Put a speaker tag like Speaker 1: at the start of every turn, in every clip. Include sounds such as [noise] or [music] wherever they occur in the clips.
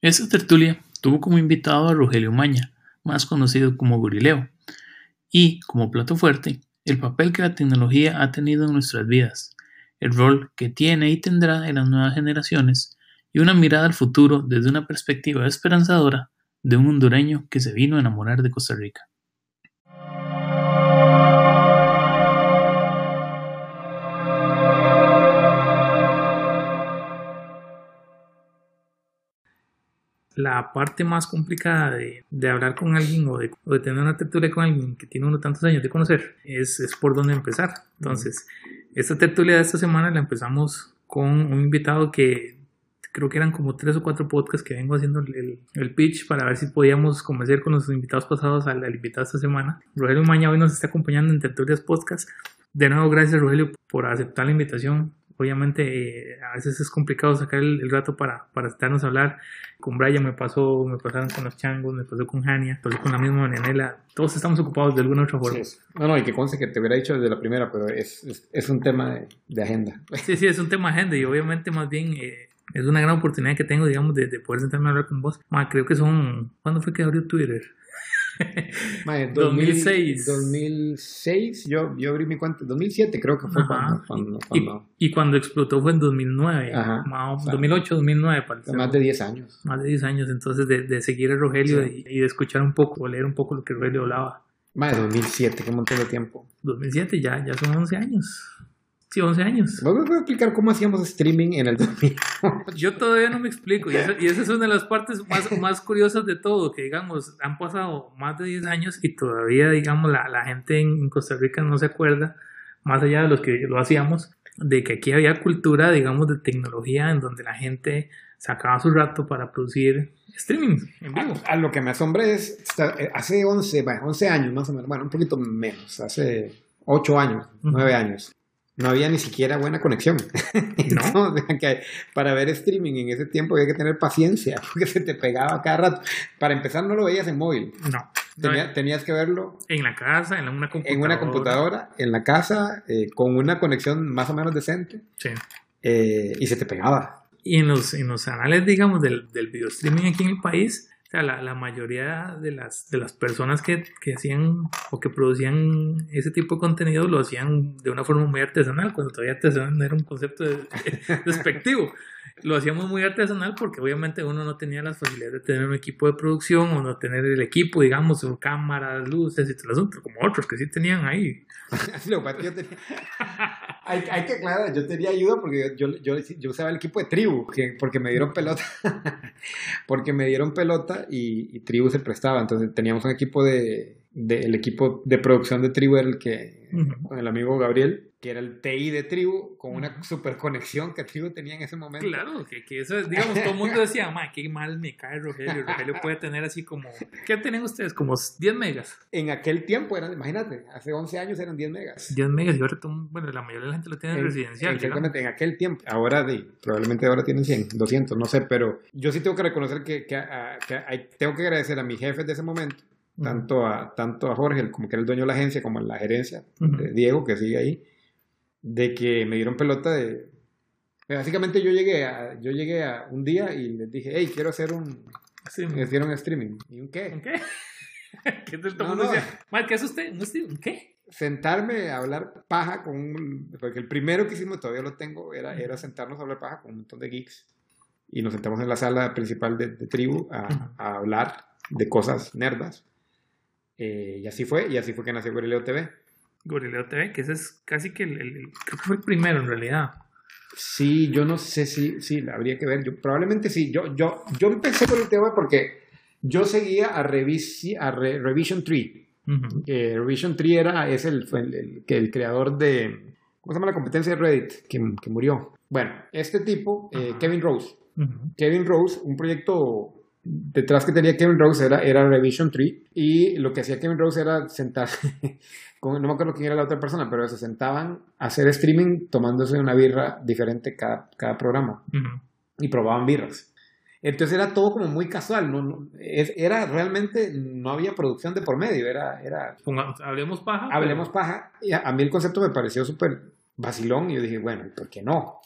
Speaker 1: Esta tertulia tuvo como invitado a Rogelio Maña, más conocido como Gurileo, y como plato fuerte, el papel que la tecnología ha tenido en nuestras vidas, el rol que tiene y tendrá en las nuevas generaciones y una mirada al futuro desde una perspectiva esperanzadora de un hondureño que se vino a enamorar de Costa Rica. La parte más complicada de, hablar con alguien o de, tener una tertulia con alguien que tiene uno tantos años de conocer es, es por dónde empezar. Entonces, esta tertulia de esta semana la empezamos con un invitado que creo que eran como tres o cuatro podcasts que vengo haciendo el, el pitch para ver si podíamos convencer con los invitados pasados al, al invitado esta semana. Rogelio Maña hoy nos está acompañando en Tertulias Podcast. De nuevo, gracias Rogelio por aceptar la invitación obviamente eh, a veces es complicado sacar el, rato para, para estarnos a hablar. Con Brian me pasó, me pasaron con los changos, me pasó con Jania, pasó con la misma Marianela. Todos estamos ocupados de alguna otra forma.
Speaker 2: No, no, y que conste que te hubiera dicho desde la primera, pero es, es, un tema de, agenda.
Speaker 1: Sí, sí, es un tema de agenda y obviamente más bien... Eh, es una gran oportunidad que tengo, digamos, de, poder sentarme a hablar con vos. creo que son... ¿Cuándo fue que abrió Twitter? [laughs]
Speaker 2: 2006. 2006, yo, yo abrí mi cuenta, 2007 creo que fue cuando,
Speaker 1: Y, cuando explotó fue en 2009, 2008, 2009.
Speaker 2: más de 10 años.
Speaker 1: Más de 10 años, entonces de, de seguir a Rogelio y, de escuchar un poco, leer un poco lo que Rogelio hablaba.
Speaker 2: Más de 2007, qué montón de tiempo.
Speaker 1: 2007, ya, ya son 11 años. Sí, 11 años.
Speaker 2: ¿Vos a explicar cómo hacíamos streaming en el 2000? [laughs]
Speaker 1: Yo todavía no me explico. Y, esa es una de las partes más, más curiosas de todo, que digamos, han pasado más de 10 años y todavía, digamos, la, la gente en Costa Rica no se acuerda, más allá de los que lo hacíamos, de que aquí había cultura, digamos, de tecnología en donde la gente sacaba su rato para producir streaming en vivo.
Speaker 2: A, lo que me asombra es, eh, hace 11, bueno, 11 años más o menos, bueno, un poquito menos, hace 8 años, 9 años no había ni siquiera buena conexión. [laughs] ¿No? [laughs] que para ver streaming en ese tiempo había que tener paciencia, [laughs] porque se te pegaba cada rato. Para empezar, no lo veías en móvil.
Speaker 1: No.
Speaker 2: tenías que verlo
Speaker 1: en la casa, en una computadora.
Speaker 2: En una computadora, en la casa, eh, con una conexión más o menos decente.
Speaker 1: Sí.
Speaker 2: Eh, y se te pegaba.
Speaker 1: Y en los, en los canales, digamos, del, del video streaming aquí en el país, o sea, la, la, mayoría de las, de las personas que, que, hacían o que producían ese tipo de contenido lo hacían de una forma muy artesanal, cuando todavía artesanal era un concepto [laughs] despectivo lo hacíamos muy artesanal porque obviamente uno no tenía las facilidades de tener un equipo de producción o no tener el equipo, digamos, cámaras, luces y todo el asunto, como otros que sí tenían ahí. [laughs] [laughs]
Speaker 2: hay, hay, que aclarar, yo tenía ayuda porque yo, yo, yo usaba el equipo de tribu, que, porque me dieron pelota, [laughs] porque me dieron pelota y, y, tribu se prestaba, entonces teníamos un equipo de, de el equipo de producción de tribu era el que, con el amigo Gabriel, que era el TI de Tribu, con una super conexión que Tribu tenía en ese momento.
Speaker 1: Claro, que, que eso, digamos, todo el mundo decía, ma, qué mal me cae Rogelio. Rogelio puede tener así como, ¿qué tienen ustedes? Como 10 megas.
Speaker 2: En aquel tiempo eran, imagínate, hace 11 años eran 10 megas.
Speaker 1: 10 megas, y ahora, bueno, la mayoría de la gente lo tiene en, residencial.
Speaker 2: Exactamente, en aquel tiempo. Ahora, de, probablemente ahora tienen 100, 200, no sé, pero yo sí tengo que reconocer que, que, hay, tengo que agradecer a mi jefe de ese momento, tanto a, tanto a Jorge, como que era el dueño de la agencia, como a la gerencia, de Diego, que sigue ahí de que me dieron pelota de... Básicamente yo llegué a, yo llegué a un día y les dije, hey, quiero hacer un... Sí, me hicieron streaming. ¿Y un qué?
Speaker 1: ¿Un qué? [laughs] ¿Qué te no, no. ¿qué es usted? ¿Un qué?
Speaker 2: Sentarme a hablar paja con un... Porque el primero que hicimos, todavía lo tengo, era, era sentarnos a hablar paja con un montón de geeks. Y nos sentamos en la sala principal de, tribu a, a, hablar de cosas nerdas. Eh, y así fue, y así fue que nació Gorileo TV.
Speaker 1: Gorileo TV, que ese es casi que el, creo que fue el primero en realidad.
Speaker 2: Sí, yo no sé si, sí, habría que ver. Yo, probablemente sí. Yo, yo, yo empecé por el tema porque yo seguía a, Revisi, a Revision 3. Revision 3 era, es el, el, el, creador de, ¿cómo se llama la competencia de Reddit? Que, que murió. Bueno, este tipo, eh, Kevin Rose. Kevin Rose, un proyecto detrás que tenía Kevin Rose era, era Revision 3 y lo que hacía Kevin Rose era sentarse, [laughs] con, no me acuerdo quién era la otra persona, pero se sentaban a hacer streaming tomándose una birra diferente cada, cada programa y probaban birras. Entonces era todo como muy casual, no, era realmente, no había producción de por medio, era... era
Speaker 1: hablemos paja.
Speaker 2: Hablemos paja. Y a, mí el concepto me pareció súper vacilón y yo dije, bueno, ¿por qué no?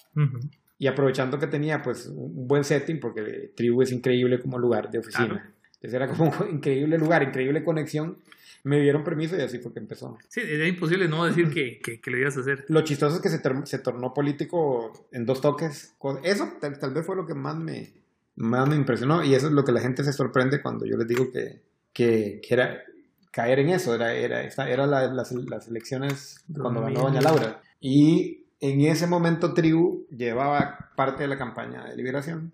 Speaker 2: Y aprovechando que tenía pues un buen setting, porque Tribu es increíble como lugar de oficina. Entonces era como un [laughs] increíble lugar, increíble conexión. Me dieron permiso y así fue que empezó.
Speaker 1: Sí, era imposible no decir que, que, lo ibas a hacer.
Speaker 2: Lo chistoso es que se, se tornó político en dos toques. Eso tal, vez fue lo que más me, más me impresionó y eso es lo que la gente se sorprende cuando yo les digo que, que, que era caer en eso. Era, era, era las, las elecciones cuando ganó Doña Laura. Y en ese momento Tribu llevaba parte de la campaña de liberación.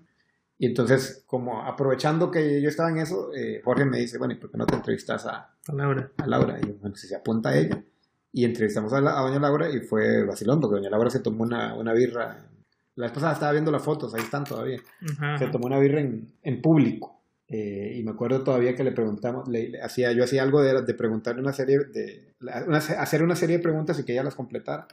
Speaker 2: Y entonces, como aprovechando que yo estaba en eso, eh, Jorge me dice, bueno, ¿y por qué no te entrevistas a,
Speaker 1: Laura?
Speaker 2: A Laura. Y yo, bueno, si se apunta a ella. Y entrevistamos a, doña Laura y fue vacilón, porque doña Laura se tomó una, una birra. La esposa estaba viendo las fotos, ahí están todavía. Se tomó una birra en, en público. Eh, y me acuerdo todavía que le preguntamos, le, hacía, yo hacía algo de, de, preguntarle una serie, de hacer una serie de preguntas y que ella las completara.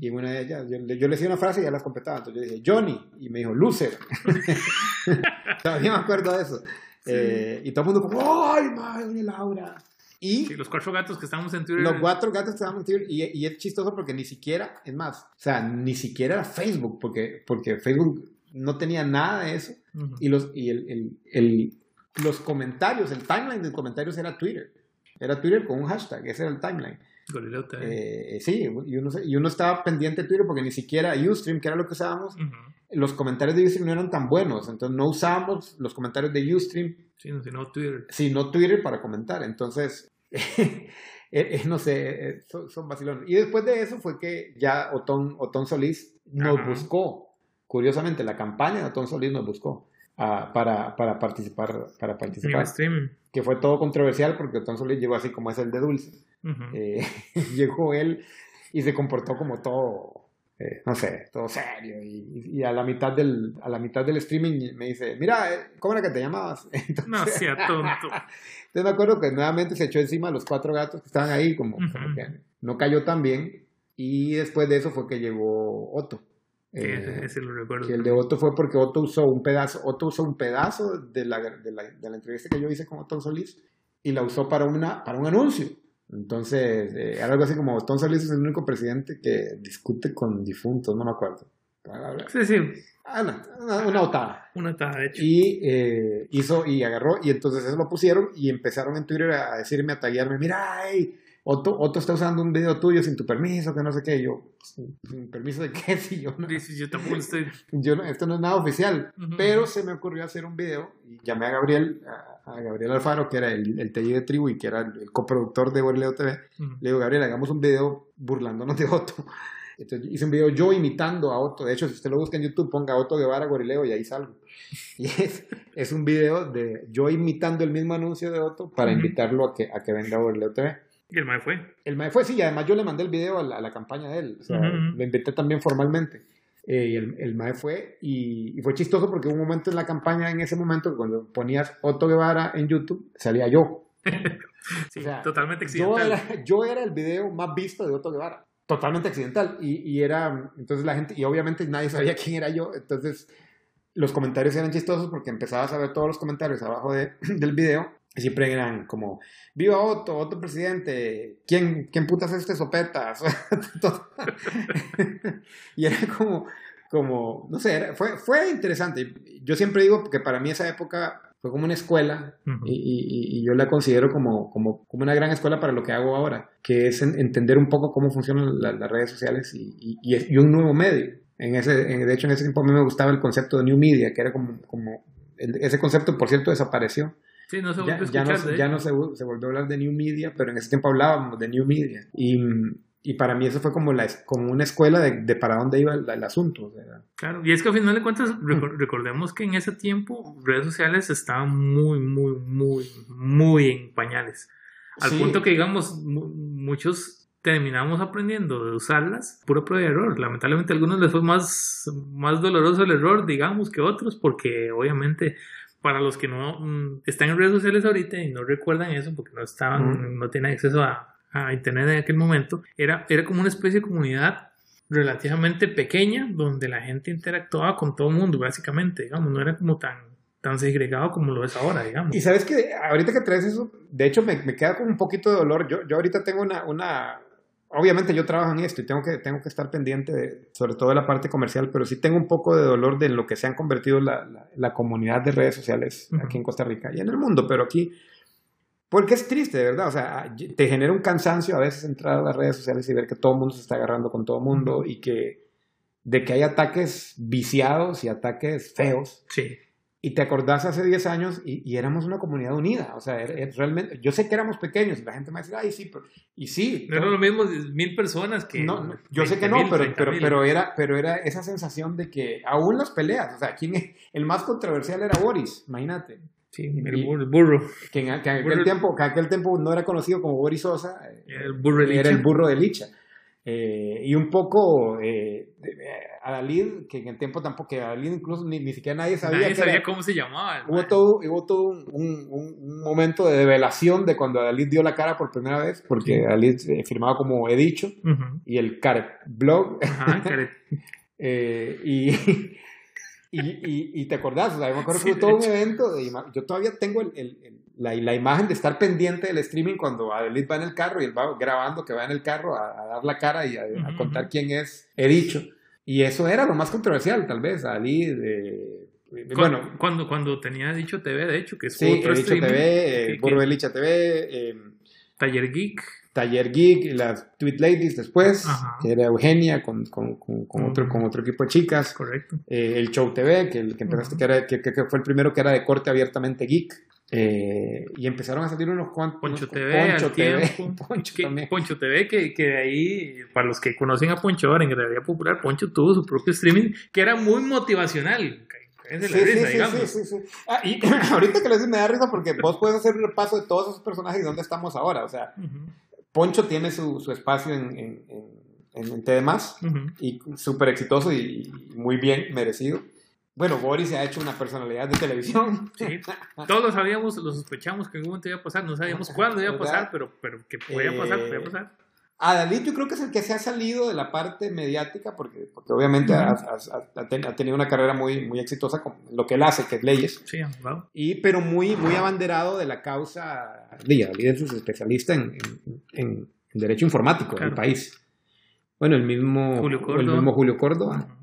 Speaker 2: Y una de ellas, yo, yo, le decía una frase y ella las completaba. Entonces yo dije, Johnny, y me dijo, Loser. [laughs] todavía me acuerdo de eso. Eh, y todo el mundo como, ¡ay, madre, Laura! Y
Speaker 1: los cuatro gatos que estábamos en Twitter.
Speaker 2: Los cuatro gatos que estábamos en Twitter. Y, y, es chistoso porque ni siquiera, es más, o sea, ni siquiera era Facebook, porque, porque Facebook no tenía nada de eso. Y, los, y el, el, el, los comentarios, el timeline de comentarios era Twitter. Era Twitter con un hashtag, ese era el timeline. Eh, sí, y uno, y uno estaba pendiente de Twitter porque ni siquiera Ustream, que era lo que usábamos, los comentarios de Ustream no eran tan buenos. Entonces no usábamos los comentarios de Ustream.
Speaker 1: sino Twitter.
Speaker 2: Sino Twitter para comentar. Entonces, [laughs] eh, eh, no sé, son, son vacilones. Y después de eso fue que ya Otón, Otón Solís nos buscó Curiosamente, la campaña de Otón Solís nos buscó ah, para, para, participar. Para participar que fue todo controversial porque Otón Solís llegó así como es el de Dulce. Eh, [laughs] llegó él y se comportó como todo, eh, no sé, todo serio. Y, a, la mitad del, a la mitad del streaming me dice, mira, eh, ¿cómo era que te llamabas? [laughs]
Speaker 1: no sea tonto. [laughs]
Speaker 2: Entonces me acuerdo que nuevamente se echó encima a los cuatro gatos que estaban ahí, como, como que no cayó tan bien. Y después de eso fue que llegó Otto.
Speaker 1: Eh, ese, lo recuerdo.
Speaker 2: Que el de Otto fue porque Otto usó un pedazo, Otto usó un pedazo de la, de la, de la entrevista que yo hice con Otto Solís y la usó para, una, para un anuncio. Entonces, eh, era algo así como Otto Solís es el único presidente que discute con difuntos, no me acuerdo.
Speaker 1: Sí, sí.
Speaker 2: Ah, una, una, otada.
Speaker 1: Una otada, de hecho.
Speaker 2: Y eh, hizo, y agarró, y entonces eso lo pusieron y empezaron en Twitter a decirme, a taguearme, mira, ay, Otto, Otto está usando un video tuyo sin tu permiso, que no sé qué. yo, ¿sin, permiso de qué? [laughs] Si yo no.
Speaker 1: yo tampoco estoy.
Speaker 2: Yo esto no es nada oficial. Pero se me ocurrió hacer un video y llamé a Gabriel, a, Gabriel Alfaro, que era el, el TI de Tribu y que era el, coproductor de Borleo TV. Le digo, Gabriel, hagamos un video burlándonos de Otto. [laughs] Entonces hice un video yo imitando a Otto. De hecho, si usted lo busca en YouTube, ponga Otto Guevara Gorileo y ahí salgo. [laughs] Y es, es un video de yo imitando el mismo anuncio de Otto para invitarlo a que, a que venga a Gorileo TV.
Speaker 1: ¿Y el MAE fue?
Speaker 2: El MAE fue, sí, y además yo le mandé el video a la, campaña de él, o sea, lo invité también formalmente. Eh, y el, el, MAE fue, y, fue chistoso porque hubo un momento en la campaña, en ese momento, cuando ponías Otto Guevara en YouTube, salía yo. [laughs]
Speaker 1: sí, totalmente accidental.
Speaker 2: Yo era, yo era, el video más visto de Otto Guevara, totalmente accidental. Y, y era, entonces la gente, y obviamente nadie sabía [laughs] quién era yo, entonces los comentarios eran chistosos porque empezabas a ver todos los comentarios abajo de, del video siempre eran como, viva Otto, Otto presidente, ¿quién, quién putas es este sopetas? [laughs] y era como, como no sé, fue, fue interesante. Yo siempre digo que para mí esa época fue como una escuela y, y, yo la considero como, como, como, una gran escuela para lo que hago ahora, que es entender un poco cómo funcionan las redes sociales y, y, un nuevo medio. En ese, de hecho, en ese tiempo a mí me gustaba el concepto de New Media, que era como, como ese concepto, por cierto, desapareció
Speaker 1: Sí, no se
Speaker 2: ya, a escuchar, ya no, se, se, volvió a hablar de New Media, pero en ese tiempo hablábamos de New Media. Y, y para mí eso fue como, la, como una escuela de, de para dónde iba el, asunto.
Speaker 1: Claro, y es que al final de cuentas, recordemos que en ese tiempo redes sociales estaban muy, muy, muy, muy en pañales. Al punto que, digamos, muchos terminamos aprendiendo de usarlas puro prueba de error. Lamentablemente a algunos les fue más, más doloroso el error, digamos, que otros, porque obviamente para los que no mm, están en redes sociales ahorita y no recuerdan eso porque no estaban, no tienen acceso a, internet en aquel momento, era, era como una especie de comunidad relativamente pequeña donde la gente interactuaba con todo el mundo, básicamente, digamos, no era como tan, tan segregado como lo es ahora, digamos.
Speaker 2: Y sabes que ahorita que traes eso, de hecho me, me queda con un poquito de dolor. Yo, yo ahorita tengo una, una obviamente yo trabajo en esto y tengo que, tengo que estar pendiente de, sobre todo de la parte comercial, pero sí tengo un poco de dolor de lo que se han convertido la, la, la comunidad de redes sociales aquí en Costa Rica y en el mundo, pero aquí, porque es triste, de verdad, o sea, te genera un cansancio a veces entrar a las redes sociales y ver que todo el mundo se está agarrando con todo el mundo y que de que hay ataques viciados y ataques feos.
Speaker 1: Sí.
Speaker 2: Y te acordás hace 10 años y, y, éramos una comunidad unida. O sea, es realmente, yo sé que éramos pequeños y la gente me dice, ay, sí, pero, y sí.
Speaker 1: No eran lo mismo mil personas que.
Speaker 2: No, no yo sé que no, pero, pero, pero, era, pero era esa sensación de que aún las peleas, o sea, ¿quién, el más controversial era Boris, imagínate.
Speaker 1: Sí, el, burro. burro.
Speaker 2: Que en, que en aquel,
Speaker 1: burro.
Speaker 2: Tiempo, que aquel tiempo no era conocido como Boris Sosa.
Speaker 1: Era el burro de Licha.
Speaker 2: Era el burro de Licha. Eh, y un poco eh, a Dalid, que en el tiempo tampoco, que a Dalid incluso ni, ni siquiera nadie sabía,
Speaker 1: nadie sabía
Speaker 2: era,
Speaker 1: cómo se llamaba.
Speaker 2: Hubo todo, hubo todo un, un, un, momento de develación de cuando Dalid dio la cara por primera vez, porque sí. Dalid eh, firmaba como he dicho,
Speaker 1: uh -huh.
Speaker 2: y el Caret Blog.
Speaker 1: Ajá, Caret. [laughs]
Speaker 2: Eh, y, [laughs] y, y, y, te acordás, o sea, yo me acuerdo que fue todo un evento, de, yo todavía tengo el, el, el, la, la, imagen de estar pendiente del streaming cuando Adelit va en el carro y él va grabando que va en el carro a, a dar la cara y a, a contar quién es, he dicho. Y eso era lo más controversial, tal vez, de...
Speaker 1: Bueno, cuando, cuando tenía Dicho TV, de hecho, que es
Speaker 2: sí,
Speaker 1: otro
Speaker 2: Dicho
Speaker 1: streaming,
Speaker 2: TV, eh, TV, eh,
Speaker 1: Taller Geek,
Speaker 2: Taller Geek, las Tweet Ladies después, Ajá. que era Eugenia con, con, con, con uh -huh. otro, con otro equipo de chicas.
Speaker 1: Correcto.
Speaker 2: Eh, el Show TV, que, que empezaste, uh -huh. que, era, que, que, fue el primero que era de corte abiertamente geek. Eh, y empezaron a salir unos cuantos.
Speaker 1: Poncho TV,
Speaker 2: Poncho
Speaker 1: TV, [laughs]
Speaker 2: Poncho,
Speaker 1: que, Poncho TV, que, que de ahí, para los que conocen a Poncho ahora en Galería Popular, Poncho tuvo su propio streaming que era muy motivacional. Es de la
Speaker 2: sí,
Speaker 1: risa,
Speaker 2: sí. Sí. Ah, y [clears throat] ahorita que lo dices me da risa porque vos puedes hacer un repaso de todos esos personajes y dónde estamos ahora. O sea, uh -huh. Poncho tiene su, su espacio en, en, en, en uh -huh. y súper exitoso y, y muy bien merecido. Bueno, Boris se ha hecho una personalidad de televisión.
Speaker 1: Sí, [laughs] todos lo sabíamos, lo sospechamos que en algún momento iba a pasar, no sabíamos cuándo iba a pasar, pero, pero que podía pasar, podía pasar.
Speaker 2: Adalid yo creo que es el que se ha salido de la parte mediática porque, porque obviamente uh -huh. ha, ha, ha, tenido una carrera muy, muy exitosa con lo que él hace, que es leyes.
Speaker 1: Sí, wow.
Speaker 2: y, pero muy, muy abanderado de la causa. Adalid es especialista en, en, en, Derecho Informático claro. del país. Bueno, el mismo
Speaker 1: Julio Córdoba.
Speaker 2: El mismo Julio Córdoba.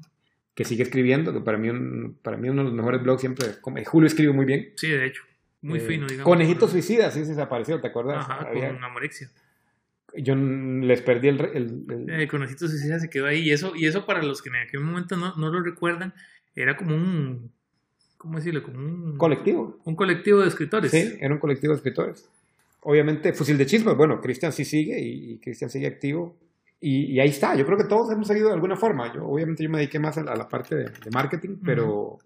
Speaker 2: Que sigue escribiendo, que para mí, un, para mí uno de los mejores blogs siempre es, Julio escribe muy bien.
Speaker 1: Sí, de hecho, muy eh, fino, digamos.
Speaker 2: Conejito Suicida, sí, se desapareció, ¿te acuerdas?
Speaker 1: Ajá, Había... con amorexia.
Speaker 2: Yo les perdí el... el,
Speaker 1: el... Eh, Conejito Suicida se quedó ahí, y eso, y eso para los que en aquel momento no, no lo recuerdan, era como un... ¿Cómo decirlo? Como un...
Speaker 2: Colectivo.
Speaker 1: Un colectivo de escritores.
Speaker 2: Sí, era un colectivo de escritores. Obviamente, Fusil de Chismes, bueno, Cristian sí sigue, y, y Cristian sigue activo. Y, y, ahí está, yo creo que todos hemos seguido de alguna forma. Yo, obviamente yo me dediqué más a la, a la parte de, de, marketing, pero, uh -huh.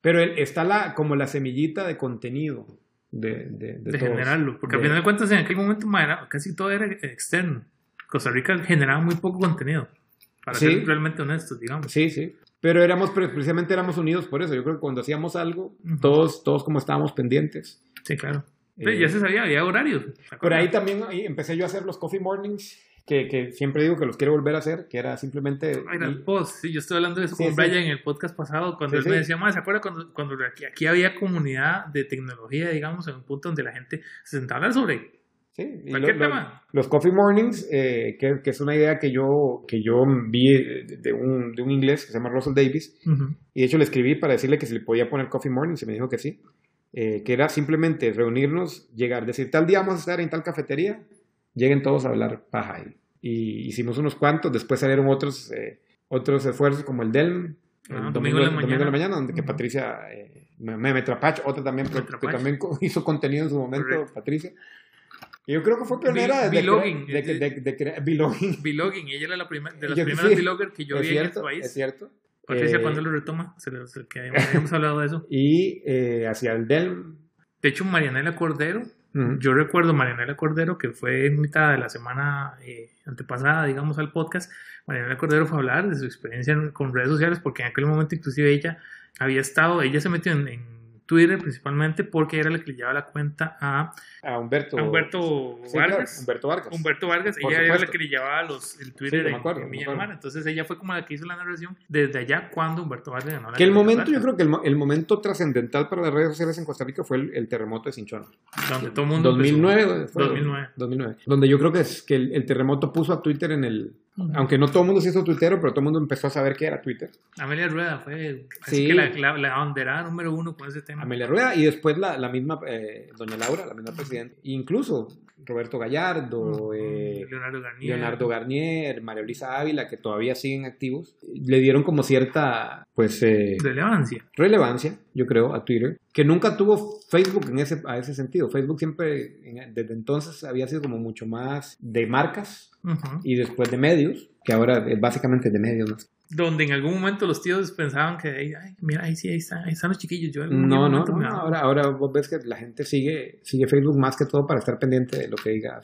Speaker 2: pero está la, como la semillita de contenido de, de,
Speaker 1: de, de generarlo. Porque al final de cuentas en aquel momento casi todo era externo. Costa Rica generaba muy poco contenido, para sí. ser realmente honestos, digamos.
Speaker 2: Sí, sí. Pero éramos, precisamente éramos unidos por eso. Yo creo que cuando hacíamos algo, uh -huh. todos, todos como estábamos pendientes.
Speaker 1: Sí, claro. Eh, ya se sabía, había horarios.
Speaker 2: Pero ahí también ahí empecé yo a hacer los coffee mornings que, que, siempre digo que los quiero volver a hacer, que era simplemente...
Speaker 1: Ay, el post, sí, yo estoy hablando de eso sí, con sí. Brian en el podcast pasado, cuando sí, él me decía, más, ¿se acuerda cuando, cuando aquí, aquí, había comunidad de tecnología, digamos, en un punto donde la gente se sentaba a hablar sobre
Speaker 2: Sí, y lo, tema? Los Coffee Mornings, eh, que, que, es una idea que yo, que yo vi de un, de un inglés que se llama Russell Davis, uh -huh. y de hecho le escribí para decirle que se le podía poner Coffee Mornings, y me dijo que sí, eh, que era simplemente reunirnos, llegar, decir, tal día vamos a estar en tal cafetería, lleguen todos a hablar paja ahí y hicimos unos cuantos, después salieron otros, eh, otros esfuerzos como el DELM,
Speaker 1: ah,
Speaker 2: el
Speaker 1: domingo, domingo, de la
Speaker 2: domingo de la mañana, donde uh -huh. que Patricia, eh, Meme Trapach, otra también, que, que también [laughs] hizo contenido en su momento, Correct. Patricia. Yo creo que fue pionera
Speaker 1: de,
Speaker 2: de, de, [laughs]
Speaker 1: ella era la primer, de las yo, primeras sí, vloggers que yo vi
Speaker 2: cierto,
Speaker 1: en este país.
Speaker 2: Es cierto.
Speaker 1: Patricia, eh, ¿cuándo lo retoma? Se se, que habíamos hablado de eso. [laughs]
Speaker 2: Y eh, hacia el DELM.
Speaker 1: De hecho, Marianela Cordero, yo recuerdo Marianela Cordero, que fue invitada de la semana eh, antepasada, digamos, al podcast. Marianela Cordero fue a hablar de su experiencia con redes sociales, porque en aquel momento inclusive ella había estado, ella se metió en, en Twitter principalmente porque era la que le llevaba la cuenta a,
Speaker 2: a Humberto,
Speaker 1: a Humberto
Speaker 2: sí,
Speaker 1: Vargas.
Speaker 2: Humberto Vargas.
Speaker 1: Humberto Vargas,
Speaker 2: Por
Speaker 1: ella era la que le llevaba los, el Twitter
Speaker 2: Sí, acuerdo,
Speaker 1: en
Speaker 2: me
Speaker 1: Villa del Mar.
Speaker 2: acuerdo.
Speaker 1: Entonces ella fue como la que hizo la narración desde allá cuando Humberto Vargas ganó la
Speaker 2: Que el momento, yo creo que el, el momento trascendental para las redes sociales en Costa Rica fue el, el terremoto de Cinchona.
Speaker 1: Donde todo el mundo.
Speaker 2: 2009 fue.
Speaker 1: 2009.
Speaker 2: 2009. Donde yo creo que, es, que el, el terremoto puso a Twitter en el... Aunque no todo el mundo se hizo tuitero, pero todo el mundo empezó a saber qué era Twitter.
Speaker 1: Amelia Rueda fue
Speaker 2: Sí.
Speaker 1: que la, la, número uno con ese tema.
Speaker 2: Amelia Rueda y después la, la misma eh, doña Laura, la misma presidenta. Incluso Roberto Gallardo, eh,
Speaker 1: Leonardo Garnier.
Speaker 2: Leonardo Garnier, María Luisa Ávila, que todavía siguen activos, le dieron como cierta, pues... eh,
Speaker 1: Relevancia.
Speaker 2: relevancia, yo creo, a Twitter, que nunca tuvo Facebook en ese, a ese sentido. Facebook siempre, en- desde entonces, había sido como mucho más de marcas y después de medios, que ahora es básicamente de medios.
Speaker 1: Donde en algún momento los tíos pensaban que, ay, mira, ahí sí, ahí están, ahí están los chiquillos. Yo algún
Speaker 2: No, no, no,
Speaker 1: me
Speaker 2: Ahora, ahora vos ves que la gente sigue, sigue Facebook más que todo para estar pendiente de lo que diga o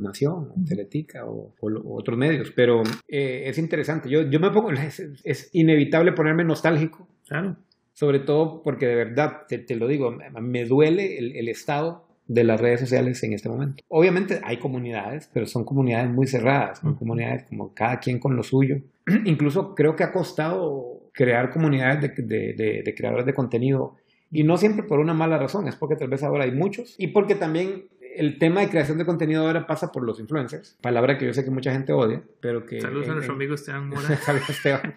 Speaker 2: Nación, Teletica o, o o otros medios. Pero eh, es interesante. Yo, yo me pongo, [laughs] es, es inevitable ponerme nostálgico
Speaker 1: Claro.
Speaker 2: sobre todo porque de verdad, te, te lo digo, me- me duele el, el estado de las redes sociales en este momento. Obviamente hay comunidades, pero son comunidades muy cerradas, son comunidades como cada quien con lo suyo. [clears throat] Incluso creo que ha costado crear comunidades de, de- de- de creadores de contenido y no siempre por una mala razón, es porque tal vez ahora hay muchos y porque también el tema de creación de contenido ahora pasa por los influencers, palabra que yo sé que mucha gente odia, pero que...
Speaker 1: Saludos a nuestro
Speaker 2: en-
Speaker 1: amigo Esteban Mora. [laughs]
Speaker 2: Saludos Esteban.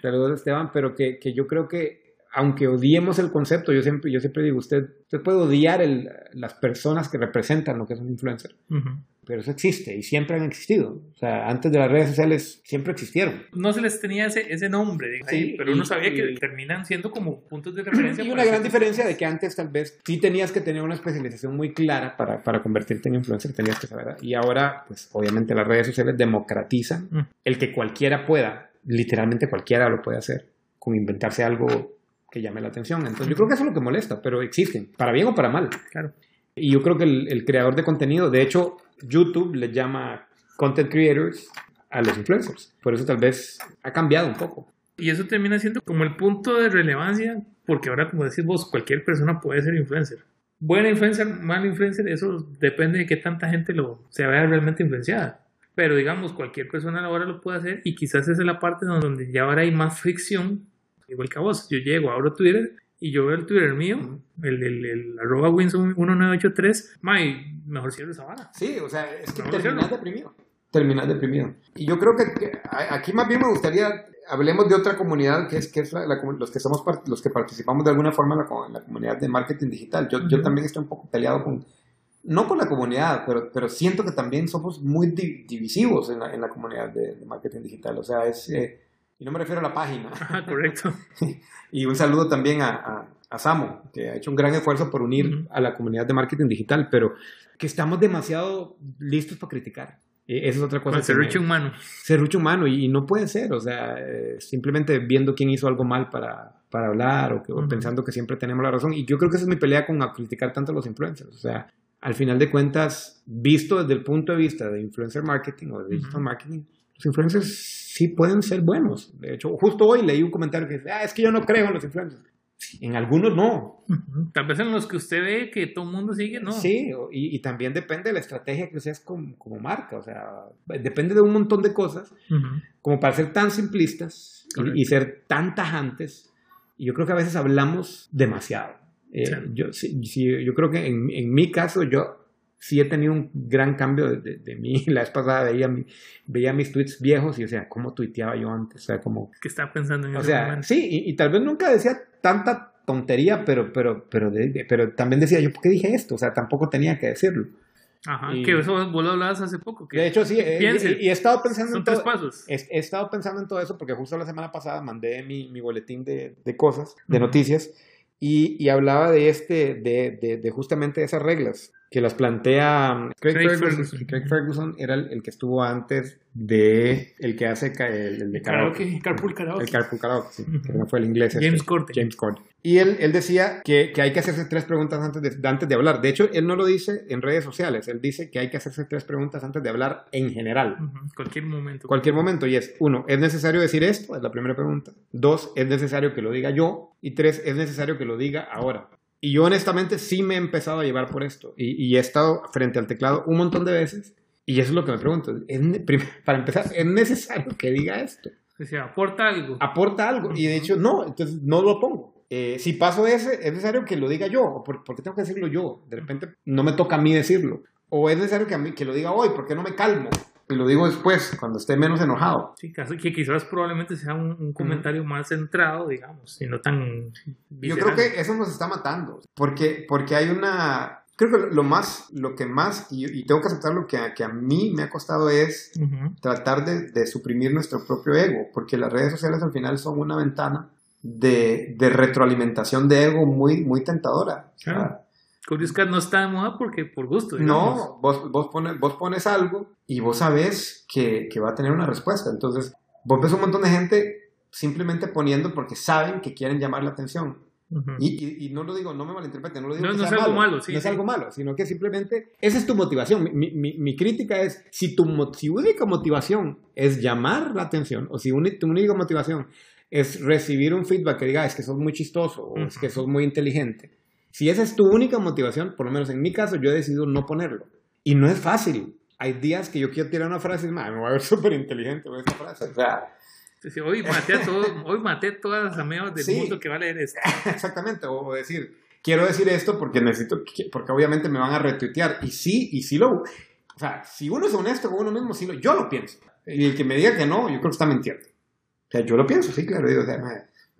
Speaker 2: Saludos Esteban, pero que, que yo creo que aunque odiemos el concepto, yo siempre, yo siempre digo, usted, usted puede odiar el- las personas que representan lo que es un influencer,
Speaker 1: Ujú.
Speaker 2: pero eso existe y siempre han existido. O sea, antes de las redes sociales siempre existieron.
Speaker 1: No se les tenía ese, ese nombre,
Speaker 2: Sí,
Speaker 1: ahí, pero uno
Speaker 2: y-
Speaker 1: sabía que
Speaker 2: y-
Speaker 1: terminan siendo como puntos de referencia.
Speaker 2: Y una gran diferencia de que antes tal vez sí tenías que tener una especialización muy clara para, para convertirte en influencer, tenías que saber. Y ahora, pues obviamente las redes sociales democratizan
Speaker 1: Mm.
Speaker 2: el que cualquiera pueda, literalmente cualquiera lo puede hacer, con inventarse algo que llame la atención. Entonces yo creo que eso es lo que molesta, pero existen, para bien o para mal.
Speaker 1: Claro.
Speaker 2: Y yo creo que el, el creador de contenido, de hecho, YouTube le llama content creators a los influencers. Por eso tal vez ha cambiado un poco.
Speaker 1: Y eso termina siendo como el punto de relevancia, porque ahora, como decís vos, cualquier persona puede ser influencer. Buena influencer, mal influencer, eso depende de qué tanta gente lo, se vea realmente influenciada. Pero digamos, cualquier persona ahora lo puede hacer y quizás esa es la parte donde ya ahora hay más fricción, igual que a vos. Yo llego, abro Twitter y yo veo el Twitter mío, el, del el arroba Winson1983, may, mejor cierro esa vara.
Speaker 2: Sí, o sea, es que terminas deprimido. Terminas deprimido. Y yo creo que, que aquí más bien me gustaría, hablemos de otra comunidad que es, que es la, la los que somos los que participamos de alguna forma en la, en la comunidad de marketing digital. Yo, yo
Speaker 1: Ujú.
Speaker 2: también estoy un poco peleado con, no con la comunidad, pero, pero siento que también somos muy di- divisivos en la, en la comunidad de, de marketing digital. O sea, es, eh, y no me refiero a la página.
Speaker 1: Ajá, [laughs] correcto. [laughs]
Speaker 2: Y un saludo también a, a, a Samo, que ha hecho un gran esfuerzo por unir
Speaker 1: Ujú.
Speaker 2: a la comunidad de marketing digital, pero que estamos demasiado listos para criticar. Eh, Esa es otra cosa.
Speaker 1: Serrucho
Speaker 2: me-
Speaker 1: humano.
Speaker 2: serrucho humano y, y no puede ser, o sea, eh, simplemente viendo quién hizo algo mal para, para hablar o, que, o pensando que siempre tenemos la razón. Y yo creo que esa es mi pelea con a criticar tanto a los influencers. O sea, al final de cuentas, visto desde el punto de vista de influencer marketing o de digital
Speaker 1: Ujú.
Speaker 2: marketing, los influencers sí pueden ser buenos. De hecho, justo hoy leí un comentario que dice, ah, es que yo no creo en los influencers. En algunos no.
Speaker 1: Tal vez en los que usted ve que todo el mundo sigue, no.
Speaker 2: Sí, y, y también depende de la estrategia que uses como, como marca, o sea, depende de un montón de cosas
Speaker 1: Ujú.
Speaker 2: como para ser tan simplistas y, y ser tan tajantes. Y yo creo que a veces hablamos demasiado. Eh,
Speaker 1: Sí.
Speaker 2: yo, sí- sí, yo creo que en, en mi caso yo sí he tenido un gran cambio de, de- de mí. [laughs] La vez pasada veía, veía mis tweets viejos y, o sea, cómo tuiteaba yo antes, o sea, como...
Speaker 1: que está pensando en
Speaker 2: O sea,
Speaker 1: momento.
Speaker 2: sí, y, y tal vez nunca decía tanta tontería, pero, pero, pero, de- pero también decía yo, ¿por qué dije esto? O sea, tampoco tenía que decirlo.
Speaker 1: Ajá,
Speaker 2: y-
Speaker 1: que eso vos lo hablabas hace poco. Que
Speaker 2: De hecho, sí, eh,
Speaker 1: Piense.
Speaker 2: y, y he estado pensando
Speaker 1: son
Speaker 2: en
Speaker 1: tres
Speaker 2: todo,
Speaker 1: pasos.
Speaker 2: he, he estado pensando en todo eso porque justo la semana pasada mandé mi, mi boletín de, de cosas, de
Speaker 1: Ujú.
Speaker 2: noticias, y, y hablaba de este, de, de, de justamente esas reglas. Que las plantea Craig, Ferguson. Craig Ferguson era el, que estuvo antes de el que hace el, de
Speaker 1: karaoke. Carpool Karaoke.
Speaker 2: El Carpool Karaoke, sí, que no fue el inglés.
Speaker 1: James este, Corden.
Speaker 2: James Corden. Y él, él decía que, que, hay que hacerse tres preguntas antes de, antes de hablar. De hecho, él no lo dice en redes sociales. Él dice que hay que hacerse tres preguntas antes de hablar en general.
Speaker 1: Cualquier momento.
Speaker 2: Cualquier momento. Y es, uno, ¿es necesario decir esto? Es la primera pregunta. Dos, ¿es necesario que lo diga yo? Y tres, ¿es necesario que lo diga ahora? Y yo honestamente sí me he empezado a llevar por esto. Y, he estado frente al teclado un montón de veces. Y eso es lo que me pregunto. para empezar, ¿es necesario que diga esto?
Speaker 1: O sea, aporta algo.
Speaker 2: Aporta algo. Y de hecho, no, entonces no lo pongo. Eh, si paso ese, es necesario que lo diga yo. ¿Por, qué tengo que decirlo yo? De repente no me toca a mí decirlo. O es necesario que, a mí, que lo diga hoy, ¿por qué no me calmo? Y lo digo después, cuando esté menos enojado.
Speaker 1: Sí, que quizás probablemente sea un, comentario más centrado, digamos, y no tan...
Speaker 2: Yo creo que eso nos está matando, porque, porque hay una... Creo que lo más, lo que más, y, tengo que aceptar lo que, que, a mí me ha costado es tratar de, de, suprimir nuestro propio ego, porque las redes sociales al final son una ventana de, de retroalimentación de ego muy, muy tentadora.
Speaker 1: Curious Cat no está de moda porque por gusto.
Speaker 2: No, vos, vos, pones, vos pones algo y vos sabés que, que, va a tener una respuesta. Entonces, vos ves un montón de gente simplemente poniendo porque saben que quieren llamar la atención. y, y, no lo digo, no me malinterpreten, no lo digo.
Speaker 1: No, no es algo malo, sí,
Speaker 2: no es algo malo, sino que simplemente esa es tu motivación. Mi, mi, mi crítica es: si tu si única motivación es llamar la atención, o si tu única motivación es recibir un feedback que diga es que sos muy chistoso o es que sos muy inteligente si esa es tu única motivación, por lo menos en mi caso, yo he decidido no ponerlo. Y no es fácil. Hay días que yo quiero tirar una frase y me voy a ver [laughs] súper inteligente con esta frase. O sea,
Speaker 1: hoy, maté a [laughs] hoy maté todas las amigos del mundo que va a leer esto. [laughs]
Speaker 2: Exactamente, o decir, quiero decir esto porque necesito, porque obviamente me van a retuitear. Y sí, y sí lo... O sea, si uno es honesto con uno mismo, sí lo, yo lo pienso. Y el que me diga que no, yo creo que está mintiendo. O sea, yo lo pienso, sí, claro. Digo, o sea,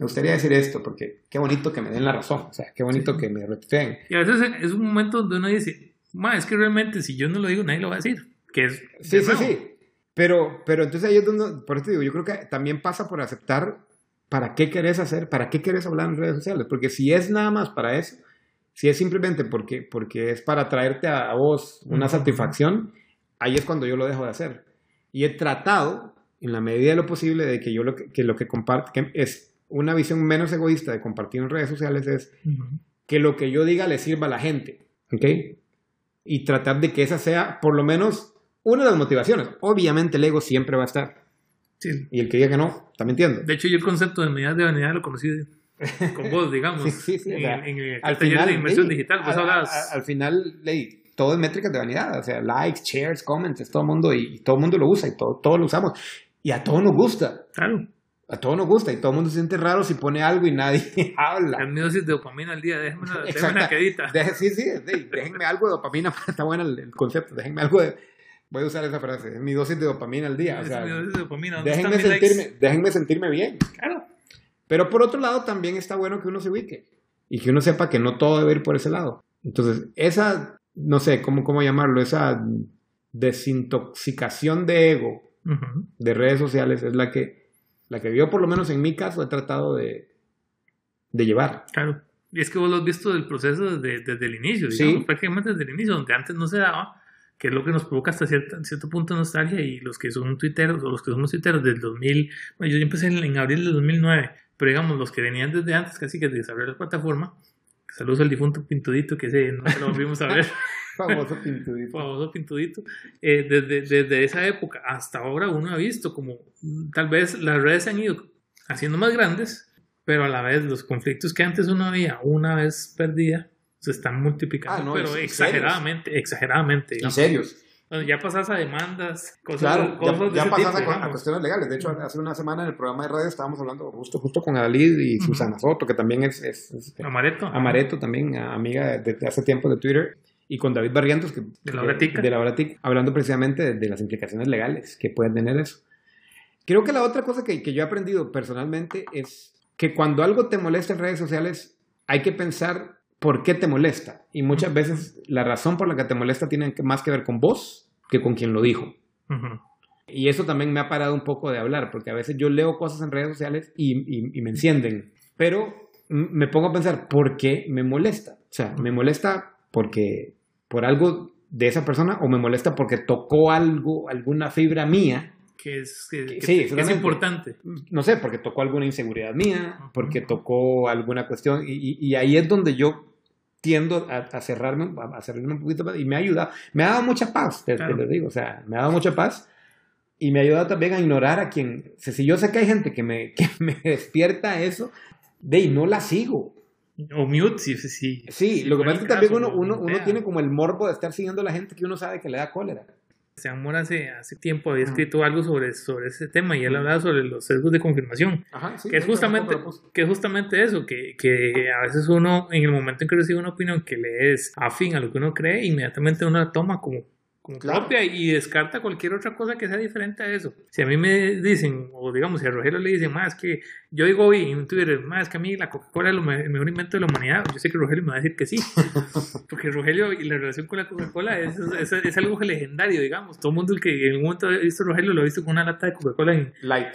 Speaker 2: me gustaría decir esto porque qué bonito que me den la razón, o sea, qué bonito que me reteen.
Speaker 1: Y a veces es un momento donde uno dice, ma, es que realmente si yo no lo digo, nadie lo va a decir. Que es,
Speaker 2: sí, sí, sí. Pero, pero entonces ahí es donde, por eso digo, yo creo que también pasa por aceptar para qué querés hacer, para qué querés hablar en redes sociales, porque si es nada más para eso, si es simplemente porque, porque es para traerte a, vos una satisfacción, ahí es cuando yo lo dejo de hacer. Y he tratado, en la medida de lo posible, de que yo lo que, que lo que comparto, que es una visión menos egoísta de compartir en redes sociales es que lo que yo diga le sirva a la gente, ¿ok? Y tratar de que esa sea por lo menos una de las motivaciones. Obviamente el ego siempre va a estar. Sí. Y el que diga que no, también entiendo.
Speaker 1: De hecho, yo el concepto de medidas de vanidad lo conocí con vos, digamos. [laughs] sí, sí, en, el al final, de inversión digital.
Speaker 2: al, final, ley, todo es métricas de vanidad. O sea, likes, shares, comments, todo el mundo, y, todo el mundo lo usa y todo, todos lo usamos. Y a todos nos gusta.
Speaker 1: Claro
Speaker 2: a todos nos gusta y todo el mundo se siente raro si pone algo y nadie [laughs] habla.
Speaker 1: El dosis de dopamina al día, déjenme una, quedita.
Speaker 2: sí, sí, déjenme algo de dopamina, [laughs] está bueno el, concepto, déjenme algo de... Voy a usar esa frase, es mi dosis de dopamina al día. o sea,
Speaker 1: mi dosis de dopamina.
Speaker 2: Déjenme sentirme, déjenme sentirme bien. Claro. Pero por otro lado también está bueno que uno se ubique y que uno sepa que no todo debe ir por ese lado. Entonces, esa, no sé, ¿cómo, cómo llamarlo? Esa desintoxicación de ego de redes sociales es la que la que yo por lo menos en mi caso he tratado de, de llevar.
Speaker 1: Claro. Y es que vos lo has visto del proceso desde, desde el inicio, digamos, sí. prácticamente desde el inicio, donde antes no se daba, que es lo que nos provoca hasta cierto, cierto punto de nostalgia y los que son tuiteros o los que somos tuiteros del 2000, bueno, yo empecé en, abril del 2009, pero digamos, los que venían desde antes, casi que desde abrir la plataforma, saludos al difunto Pintudito, que ese no lo volvimos a ver. [laughs]
Speaker 2: Famoso pintudito.
Speaker 1: Famoso pintudito. Eh, desde, desde, esa época hasta ahora uno ha visto como mm, tal vez las redes se han ido haciendo más grandes, pero a la vez los conflictos que antes uno había una vez perdida se están multiplicando, ah, pero exageradamente, exageradamente.
Speaker 2: Y serios.
Speaker 1: Ya pasas a demandas, cosas,
Speaker 2: claro, cosas ya, pasas a, cuestiones legales. De hecho, hace una semana en el programa de radio estábamos hablando justo, justo con Adalid y Susana Soto, que también es, es,
Speaker 1: Amareto.
Speaker 2: Amareto también, amiga desde hace tiempo de Twitter y con David Barrientos, que,
Speaker 1: de la Bratica,
Speaker 2: de, la hablando precisamente de, las implicaciones legales que pueden tener eso. Creo que la otra cosa que, que yo he aprendido personalmente es que cuando algo te molesta en redes sociales, hay que pensar por qué te molesta. Y muchas veces la razón por la que te molesta tiene más que ver con vos que con quien lo dijo. Y eso también me ha parado un poco de hablar, porque a veces yo leo cosas en redes sociales y, y, y me encienden, pero me pongo a pensar, ¿por qué me molesta? O sea, me molesta porque por algo de esa persona o me molesta porque tocó algo, alguna fibra mía.
Speaker 1: Que es, es importante.
Speaker 2: No sé, porque tocó alguna inseguridad mía, porque tocó alguna cuestión y, ahí es donde yo tiendo a, cerrarme, a cerrarme un poquito más y me ha ayudado, me ha dado mucha paz, te, les digo, o sea, me ha dado mucha paz y me ha ayudado también a ignorar a quien, si yo sé que hay gente que me, [laughs] que me despierta eso, de y no la sigo.
Speaker 1: O mute, sí, sí.
Speaker 2: Sí, lo que pasa es que también uno, uno, uno, tiene como el morbo de estar siguiendo a la gente que uno sabe que le da cólera.
Speaker 1: Se Amor hace, hace tiempo había escrito algo sobre, sobre ese tema y él hablaba sobre los sesgos de confirmación. Ajá, sí, que, es justamente, que es justamente eso, que, que a veces uno, en el momento en que recibe una opinión que le es afín a lo que uno cree, inmediatamente uno la toma como como propia y descarta cualquier otra cosa que sea diferente a eso. Si a mí me dicen, o digamos, si a Rogelio le dicen, más que yo digo hoy en Twitter, más que a mí la Coca-Cola es el mejor invento de la humanidad, yo sé que Rogelio me va a decir que sí, [laughs] porque Rogelio y la relación con la Coca-Cola es, es, algo legendario, digamos. Todo el mundo el que en un momento ha visto Rogelio lo ha visto con una lata de Coca-Cola en
Speaker 2: Light.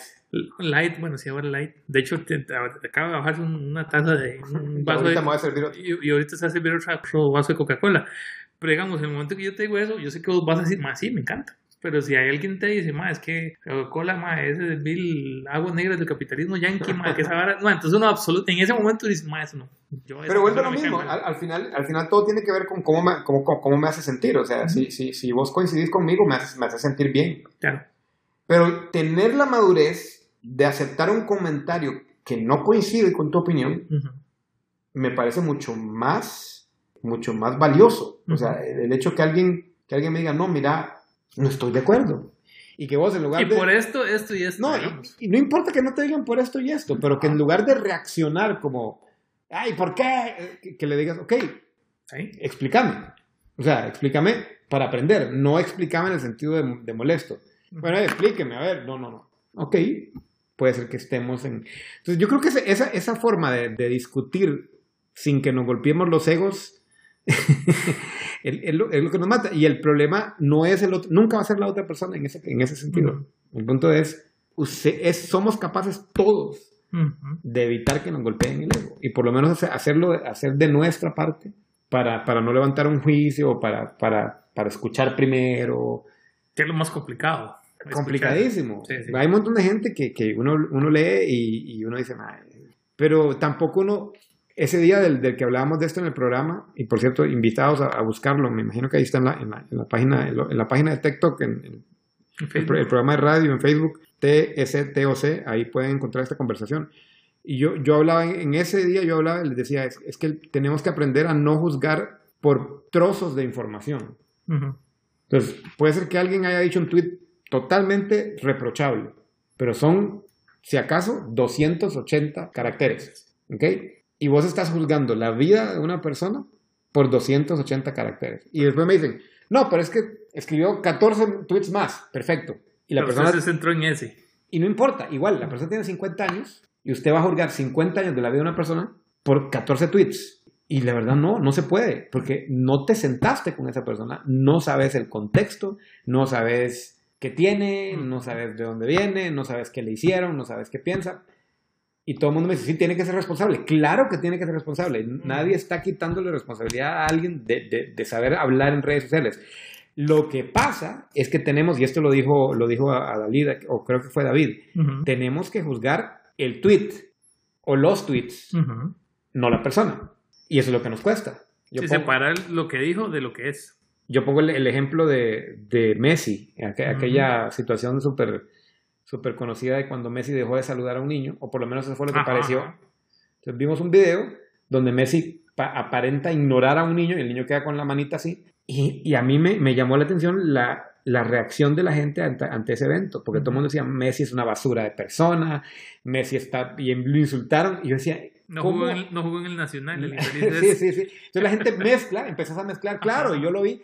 Speaker 1: Light, bueno, sí, ahora Light. De hecho, te, acaba de bajar una taza de un vaso de, y, y, ahorita se va a servir otro vaso de Coca-Cola. Pero digamos, en el momento que yo te digo eso, yo sé que vos vas a decir, más sí, me encanta. Pero si hay alguien te dice, más es que Coca-Cola, más es el mil aguas negras del capitalismo yankee, más que esa vara. No, entonces uno absoluto, en ese momento dices, más eso no.
Speaker 2: Pero vuelve lo mismo, al, final, al final todo tiene que ver con cómo me, cómo, cómo me hace sentir. O sea, si, si, si vos coincidís conmigo, me hace, me hace sentir bien.
Speaker 1: Claro.
Speaker 2: Pero tener la madurez de aceptar un comentario que no coincide con tu opinión, me parece mucho más mucho más valioso. O sea, el hecho que alguien, que alguien me diga, no, mira, no estoy de acuerdo. Y que vos en lugar
Speaker 1: y por esto, esto y esto.
Speaker 2: No, y, no importa que no te digan por esto y esto, pero que en lugar de reaccionar como, ay, ¿por qué? Que, le digas, ok, explícame. O sea, explícame para aprender, no explícame en el sentido de, molesto. Bueno, explíqueme, a ver, no, no, no. Ok, puede ser que estemos en... Entonces yo creo que esa, esa forma de, de discutir sin que nos golpeemos los egos [laughs] es, lo, que nos mata. Y el problema no es el otro, nunca va a ser la otra persona en ese, en ese sentido. El punto es, es, somos capaces todos de evitar que nos golpeen el ego. Y por lo menos hacerlo, hacer de nuestra parte para, para no levantar un juicio, para, para, para escuchar primero.
Speaker 1: Que es lo más complicado.
Speaker 2: Complicadísimo. Hay un montón de gente que, que uno, uno lee y, y uno dice, pero tampoco uno, ese día del, del, que hablábamos de esto en el programa, y por cierto, invitados a, buscarlo, me imagino que ahí está en la, en la, en la página, en la página de TikTok, en, el, programa de radio, en Facebook, TSTOC, ahí pueden encontrar esta conversación. Y yo, yo hablaba, en ese día yo hablaba, les decía, es, es que tenemos que aprender a no juzgar por trozos de información. Entonces, puede ser que alguien haya dicho un tweet totalmente reprochable, pero son, si acaso, 280 caracteres. ¿Ok? Y vos estás juzgando la vida de una persona por 280 caracteres. Y después me dicen, no, pero es que escribió 14 tweets más, perfecto. Y la persona
Speaker 1: se centró en ese.
Speaker 2: Y no importa, igual, la persona tiene 50 años y usted va a juzgar 50 años de la vida de una persona por 14 tweets. Y la verdad no, no se puede, porque no te sentaste con esa persona, no sabes el contexto, no sabes qué tiene, no sabes de dónde viene, no sabes qué le hicieron, no sabes qué piensa. Y todo el mundo me dice, sí, tiene que ser responsable. Claro que tiene que ser responsable. Nadie está quitándole responsabilidad a alguien de, de, saber hablar en redes sociales. Lo que pasa es que tenemos, y esto lo dijo, lo dijo a, David, o creo que fue David, tenemos que juzgar el tweet o los tweets, no la persona. Y eso es lo que nos cuesta.
Speaker 1: Yo separar lo que dijo de lo que es.
Speaker 2: Yo pongo el, ejemplo de, de Messi, aquella situación súper súper conocida de cuando Messi dejó de saludar a un niño, o por lo menos eso fue lo que pareció. Entonces vimos un video donde Messi aparenta ignorar a un niño y el niño queda con la manita así. Y, y a mí me, me, llamó la atención la, la reacción de la gente ante, ese evento, porque todo el mundo decía, Messi es una basura de persona, Messi está, y lo insultaron, y yo decía,
Speaker 1: no jugó, en el, no jugó en el Nacional. El [laughs]
Speaker 2: sí, sí, sí. Entonces la gente mezcla, empezó a mezclar, claro, y yo lo vi,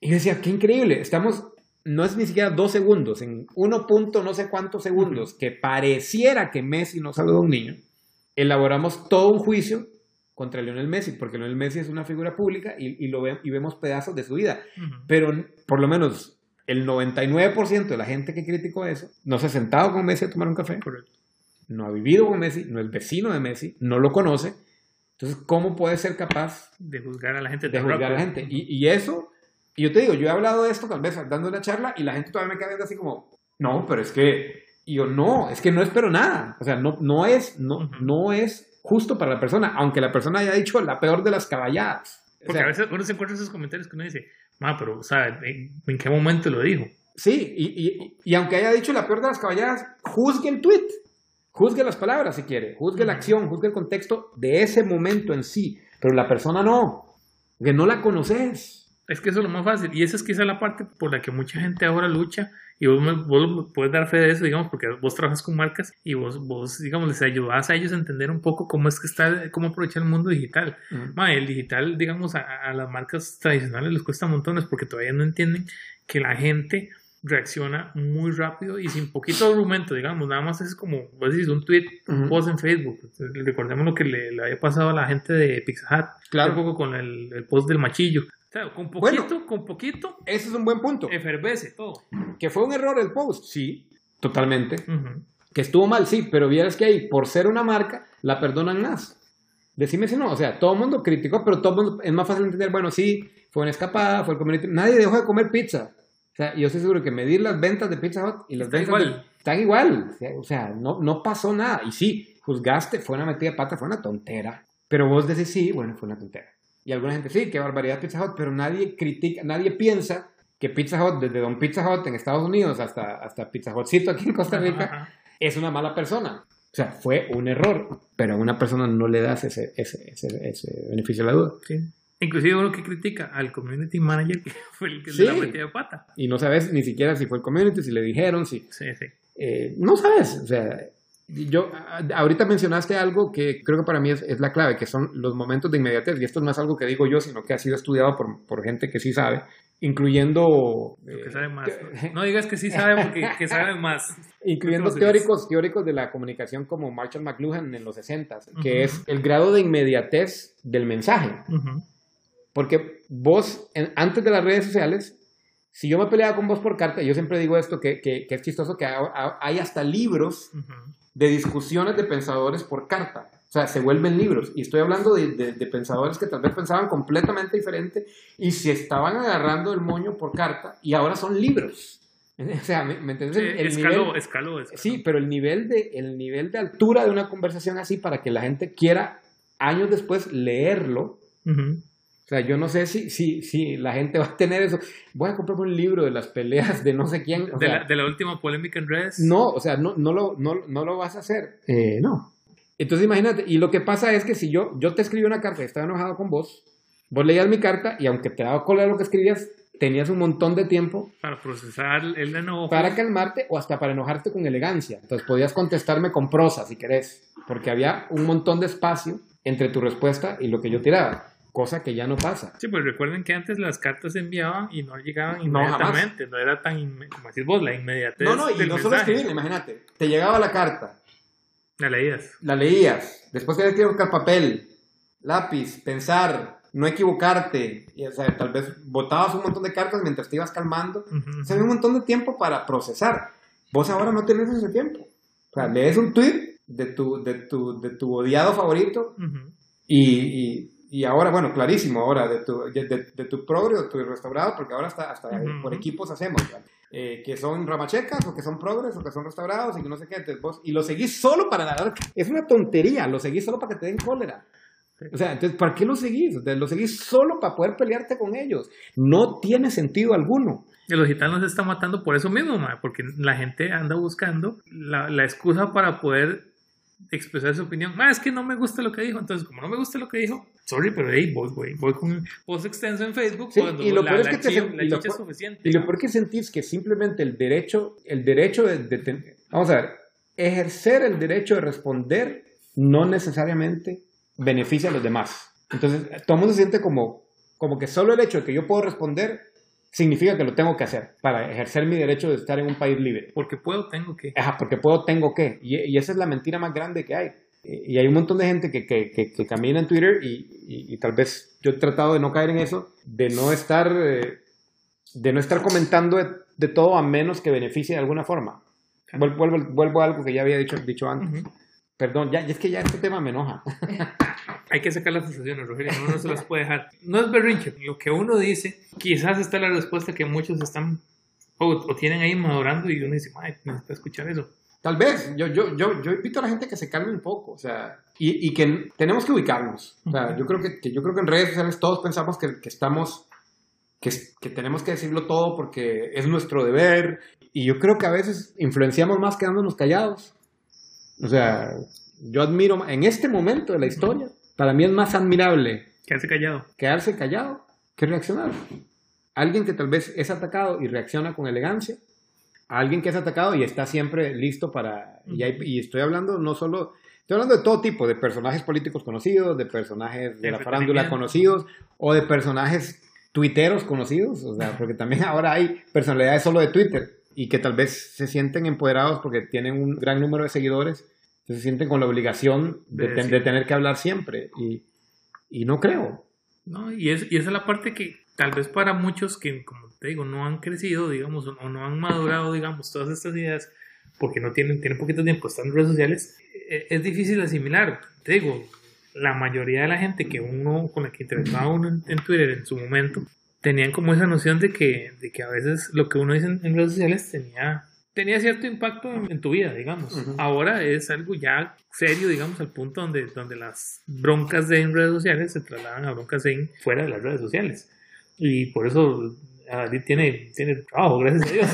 Speaker 2: y yo decía, qué increíble, estamos no es ni siquiera dos segundos, en uno punto no sé cuántos segundos, que pareciera que Messi no saludó a un niño, elaboramos todo un juicio contra Lionel Messi, porque Lionel Messi es una figura pública y, lo y vemos pedazos de su vida. Pero por lo menos el 99% de la gente que criticó eso no se ha sentado con Messi a tomar un café, no ha vivido con Messi, no es vecino de Messi, no lo conoce Entonces, ¿cómo puedes ser capaz
Speaker 1: de juzgar a la gente?
Speaker 2: De juzgar a la gente. Y, y eso, y yo te digo, yo he hablado de esto tal vez dando una charla y la gente todavía me queda viendo así como, no, pero es que, y yo no, es que no espero nada. O sea, no, no, es, no, no es justo para la persona, aunque la persona haya dicho la peor de las caballadas.
Speaker 1: Porque a veces uno se encuentra esos comentarios que uno dice, ma, pero, o sea, ¿en, ¿en, qué momento lo dijo?
Speaker 2: Sí, y, y, y, aunque haya dicho la peor de las caballadas, juzgue el tweet. Juzgue las palabras si quiere, juzgue la acción, juzgue el contexto de ese momento en sí, pero la persona no, que no la conoces.
Speaker 1: Es que eso es lo más fácil, y esa es quizá la parte por la que mucha gente ahora lucha, y vos, me, vos puedes dar fe de eso, digamos, porque vos trabajas con marcas y vos, vos digamos, les ayudas a ellos a entender un poco cómo es que está, cómo aprovechar el mundo digital. Uh -huh. Ma, el digital, digamos, a, a las marcas tradicionales les cuesta montones porque todavía no entienden que la gente reacciona muy rápido y sin poquito argumento, digamos, nada más es como, vos decís, un tweet, un uh -huh. post en Facebook. Recordemos lo que le, le, había pasado a la gente de Pizza Hut,
Speaker 2: claro.
Speaker 1: un poco con el, el, post del machillo. Sea, con poquito, bueno, con poquito.
Speaker 2: Ese es un buen punto.
Speaker 1: Efervece todo.
Speaker 2: Que fue un error el post, sí, totalmente. Uh -huh. Que estuvo mal, sí, pero vieras que ahí, por ser una marca, la perdonan más. Decime si no, o sea, todo el mundo criticó, pero todo el mundo es más fácil entender, bueno, sí, fue una escapada, fue el community, nadie dejó de comer pizza. O sea, yo estoy seguro que medir las ventas de Pizza Hut y las
Speaker 1: Está
Speaker 2: ventas
Speaker 1: igual.
Speaker 2: De, están igual. O sea, no, no pasó nada. Y sí, juzgaste, fue una metida de pata, fue una tontera. Pero vos decís sí, bueno, fue una tontera. Y alguna gente sí, qué barbaridad Pizza Hut, pero nadie critica, nadie piensa que Pizza Hut, desde Don Pizza Hut en Estados Unidos hasta, hasta Pizza Hutcito aquí en Costa Rica,
Speaker 1: Ajá.
Speaker 2: es una mala persona. O sea, fue un error, pero a una persona no le das ese, ese, ese, ese beneficio de la duda.
Speaker 1: Sí. Inclusive uno que critica al community manager que [laughs] fue el que sí. se la metió de pata.
Speaker 2: Y no sabes ni siquiera si fue el community, si le dijeron, si...
Speaker 1: Sí, sí.
Speaker 2: Eh, no sabes, o sea, yo, ahorita mencionaste algo que creo que para mí es, es, la clave, que son los momentos de inmediatez, y esto no es algo que digo yo, sino que ha sido estudiado por, por gente que sí sabe, incluyendo...
Speaker 1: Eh, que sabe más. [laughs] No digas que sí sabe porque [laughs] que sabe más.
Speaker 2: Incluyendo teóricos, teóricos de la comunicación como Marshall McLuhan en los 60, s uh -huh. que es el grado de inmediatez del mensaje. Uh -huh. Porque vos, en, antes de las redes sociales, si yo me peleaba con vos por carta, yo siempre digo esto, que, que, que es chistoso que hay hasta libros uh -huh. de discusiones de pensadores por carta. O sea, se vuelven libros. Y estoy hablando de, de, de, pensadores que tal vez pensaban completamente diferente y se estaban agarrando el moño por carta y ahora son libros. [laughs] O sea, ¿me, me entiendes?
Speaker 1: Sí, el escaló, nivel, escaló, escaló,
Speaker 2: Sí, pero el nivel, de, el nivel de altura de una conversación así para que la gente quiera años después leerlo. Uh -huh. O sea, yo no sé si, si, si la gente va a tener eso. Voy a comprarme un libro de las peleas de no sé quién.
Speaker 1: De, sea, la, de, la, última polémica en redes.
Speaker 2: No, o sea, no, no, lo, no, no lo vas a hacer. Eh, no. Entonces imagínate, y lo que pasa es que si yo, yo te escribí una carta y estaba enojado con vos, vos leías mi carta y aunque te daba cola lo que escribías, tenías un montón de tiempo
Speaker 1: para procesar el enojo.
Speaker 2: Para calmarte o hasta para enojarte con elegancia. Entonces podías contestarme con prosa si querés, porque había un montón de espacio entre tu respuesta y lo que yo tiraba cosa que ya no pasa.
Speaker 1: Sí, pues recuerden que antes las cartas se enviaban y no llegaban inmediatamente, no, no era tan, como decís vos, la inmediatez.
Speaker 2: No, no, y no solo escribir, imagínate, te llegaba la carta.
Speaker 1: La leías.
Speaker 2: La leías, después tenías que buscar papel, lápiz, pensar, no equivocarte, y, o sea, tal vez botabas un montón de cartas mientras te ibas calmando, uh -huh. o sea, había un montón de tiempo para procesar. Vos ahora no tenés ese tiempo. O sea, lees un tweet de tu, de tu, de tu odiado favorito uh -huh. y, y y ahora, bueno, clarísimo, ahora de tu, de, de, tu progre o tu restaurado, porque ahora hasta, hasta uh -huh. por equipos hacemos, eh, que son ramachecas o que son progres o que son restaurados y que no sé qué, entonces vos, y lo seguís solo para dar, es una tontería, lo seguís solo para que te den cólera. O sea, entonces, ¿para qué lo seguís? Lo seguís solo para poder pelearte con ellos. No tiene sentido alguno.
Speaker 1: El digital nos está matando por eso mismo, ma, porque la gente anda buscando la, la excusa para poder expresar su opinión. Es que no me gusta lo que dijo. Entonces, como no me gusta lo que dijo, sorry, pero hey, voy, voy, voy con post extenso en Facebook
Speaker 2: sí, cuando y lo la, peor es que te, la y lo, es suficiente. Y lo peor que sentís que simplemente el derecho, el derecho de, de, de, vamos a ver, ejercer el derecho de responder no necesariamente beneficia a los demás. Entonces, todo el mundo se siente como, como que solo el hecho de que yo puedo responder significa que lo tengo que hacer para ejercer mi derecho de estar en un país libre.
Speaker 1: Porque puedo, tengo que.
Speaker 2: Ajá, porque puedo, tengo que. Y, y esa es la mentira más grande que hay. Y hay un montón de gente que, que, que, que camina en Twitter y, y, y, tal vez yo he tratado de no caer en eso, de no estar, eh, de no estar comentando de, de, todo a menos que beneficie de alguna forma. Vuelvo, vuelvo, vuelvo a algo que ya había dicho, dicho antes. Uh -huh. Perdón, ya, es que ya este tema me enoja. [laughs]
Speaker 1: hay que sacar las frustraciones, Rogelio, uno no se las puede dejar. No es berrinche, lo que uno dice, quizás está la respuesta que muchos están o, tienen ahí madurando y uno dice, ay, necesita escuchar eso.
Speaker 2: Tal vez, yo, yo, yo, yo invito a la gente que se calme un poco, o sea, y, y que tenemos que ubicarnos. O sea, yo creo que, que, yo creo que en redes sociales todos pensamos que, que estamos, que, que tenemos que decirlo todo porque es nuestro deber, y yo creo que a veces influenciamos más quedándonos callados. O sea, yo admiro, en este momento de la historia, para mí es más admirable.
Speaker 1: Quedarse callado.
Speaker 2: Quedarse callado que reaccionar. Alguien que tal vez es atacado y reacciona con elegancia, alguien que es atacado y está siempre listo para... Y, estoy hablando no solo... Estoy hablando de todo tipo, de personajes políticos conocidos, de personajes de la farándula conocidos o de personajes tuiteros conocidos, o sea, porque también [laughs] ahora hay personalidades solo de Twitter y que tal vez se sienten empoderados porque tienen un gran número de seguidores, se sienten con la obligación de, de tener que hablar siempre y, y no creo.
Speaker 1: No, y, es, y esa es la parte que tal vez para muchos que, como te digo, no han crecido, digamos, o no han madurado, digamos, todas estas ideas, porque no tienen, tienen poquito tiempo, están en redes sociales, e, es difícil asimilar. Te digo, la mayoría de la gente que uno, con la que interactuaba uno en, Twitter en su momento, tenían como esa noción de que, de que a veces lo que uno dice en, redes sociales tenía, tenía cierto impacto en, tu vida, digamos. Ahora es algo ya serio, digamos, al punto donde, donde las broncas de en redes sociales se trasladan a broncas de fuera de las redes sociales. Y por eso Adalid tiene, tiene trabajo, gracias a Dios.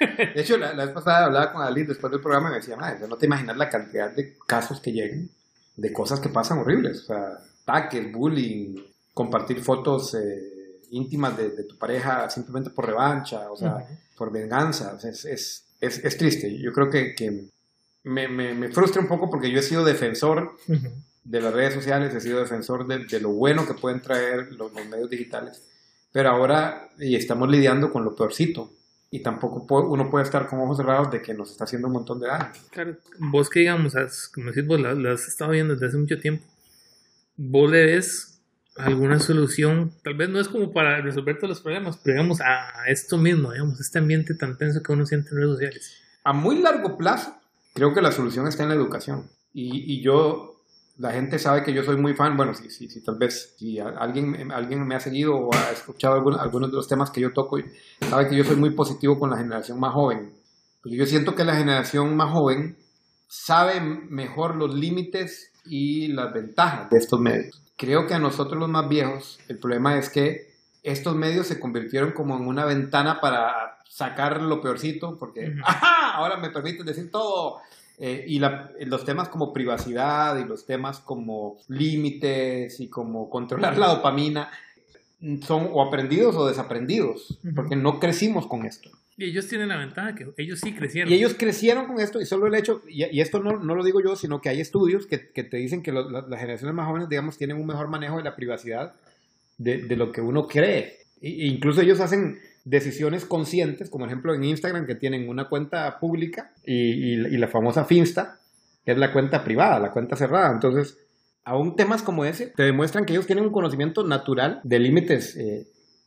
Speaker 1: [laughs]
Speaker 2: De hecho, la, vez pasada hablaba con Adalid después del programa y me decía, madre, no te imaginas la cantidad de casos que llegan, de cosas que pasan horribles. O sea, ataques, bullying, compartir fotos eh, íntimas de, tu pareja simplemente por revancha, o sea, por venganza. es, es, es, triste. Yo creo que, que me, me, me, frustra un poco porque yo he sido defensor de las redes sociales, he sido defensor de, de lo bueno que pueden traer los, los medios digitales pero ahora y estamos lidiando con lo peorcito. Y tampoco uno puede estar con ojos cerrados de que nos está haciendo un montón de daño.
Speaker 1: Claro, vos que digamos, como decís, vos lo, has estado viendo desde hace mucho tiempo. Vos le ves alguna solución, tal vez no es como para resolver todos los problemas, pero digamos a esto mismo, digamos, este ambiente tan tenso que uno siente en redes sociales.
Speaker 2: A muy largo plazo, creo que la solución está en la educación. Y, y yo la gente sabe que yo soy muy fan, bueno, si, si, si tal vez si alguien, alguien me ha seguido o ha escuchado algunos, de los temas que yo toco, sabe que yo soy muy positivo con la generación más joven. Porque yo siento que la generación más joven sabe mejor los límites y las ventajas de estos medios. Creo que a nosotros los más viejos, el problema es que estos medios se convirtieron como en una ventana para sacar lo peorcito, porque, [laughs] Ahora me permiten decir todo. Eh, y los temas como privacidad y los temas como límites y como controlar la dopamina son o aprendidos o desaprendidos, porque no crecimos con esto.
Speaker 1: Y ellos tienen la ventaja que ellos sí crecieron.
Speaker 2: Y ellos crecieron con esto y solo el hecho, y, esto no, no, lo digo yo, sino que hay estudios que, que te dicen que las generaciones más jóvenes, digamos, tienen un mejor manejo de la privacidad de, de lo que uno cree. E incluso ellos hacen decisiones conscientes, como ejemplo en Instagram que tienen una cuenta pública y, la famosa Finsta, que es la cuenta privada, la cuenta cerrada. Entonces, aún temas como ese te demuestran que ellos tienen un conocimiento natural de límites eh,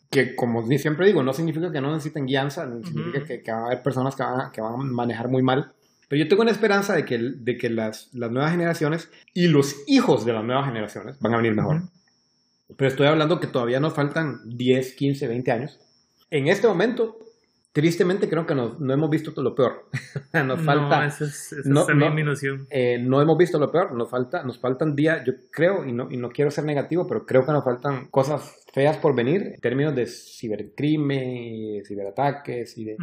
Speaker 2: que, como siempre digo, no significa que no necesiten guianza, no significa que, que, va a haber personas que van, a, que van a manejar muy mal. Pero yo tengo una esperanza de que, de que las, las nuevas generaciones y los hijos de las nuevas generaciones van a venir mejor. Pero estoy hablando que todavía nos faltan 10, 15, 20 años en este momento, tristemente creo que no, no hemos visto todo lo peor. [laughs] nos falta.
Speaker 1: No,
Speaker 2: eh, no, hemos visto lo peor. Nos falta, nos faltan días, yo creo, y no, y no quiero ser negativo, pero creo que nos faltan cosas feas por venir en términos de cibercrimen, ciberataques y de.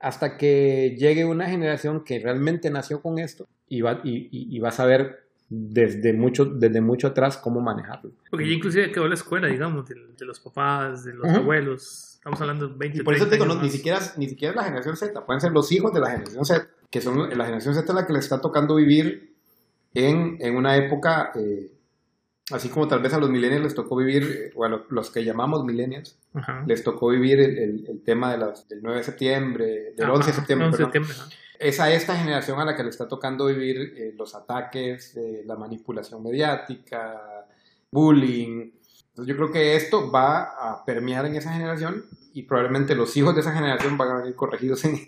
Speaker 2: Hasta que llegue una generación que realmente nació con esto y va, y, y, va a saber desde mucho, desde mucho atrás cómo manejarlo.
Speaker 1: Porque ya inclusive quedó la escuela, digamos, de, los papás, de los abuelos Estamos hablando de 20
Speaker 2: Y por eso te digo, ni, siquiera, ni siquiera la generación Z, pueden ser los hijos de la generación Z, que son la generación Z la que les está tocando vivir en, en una época, eh, así como tal vez a los millennials les tocó vivir, o a los, que llamamos millennials, les tocó vivir el, el, tema de las, del 9 de septiembre, del 11 de septiembre. 11 de septiembre es a esta generación a la que le está tocando vivir eh, los ataques, eh, la manipulación mediática, bullying, entonces yo creo que esto va a permear en esa generación y probablemente los hijos de esa generación van a venir corregidos en...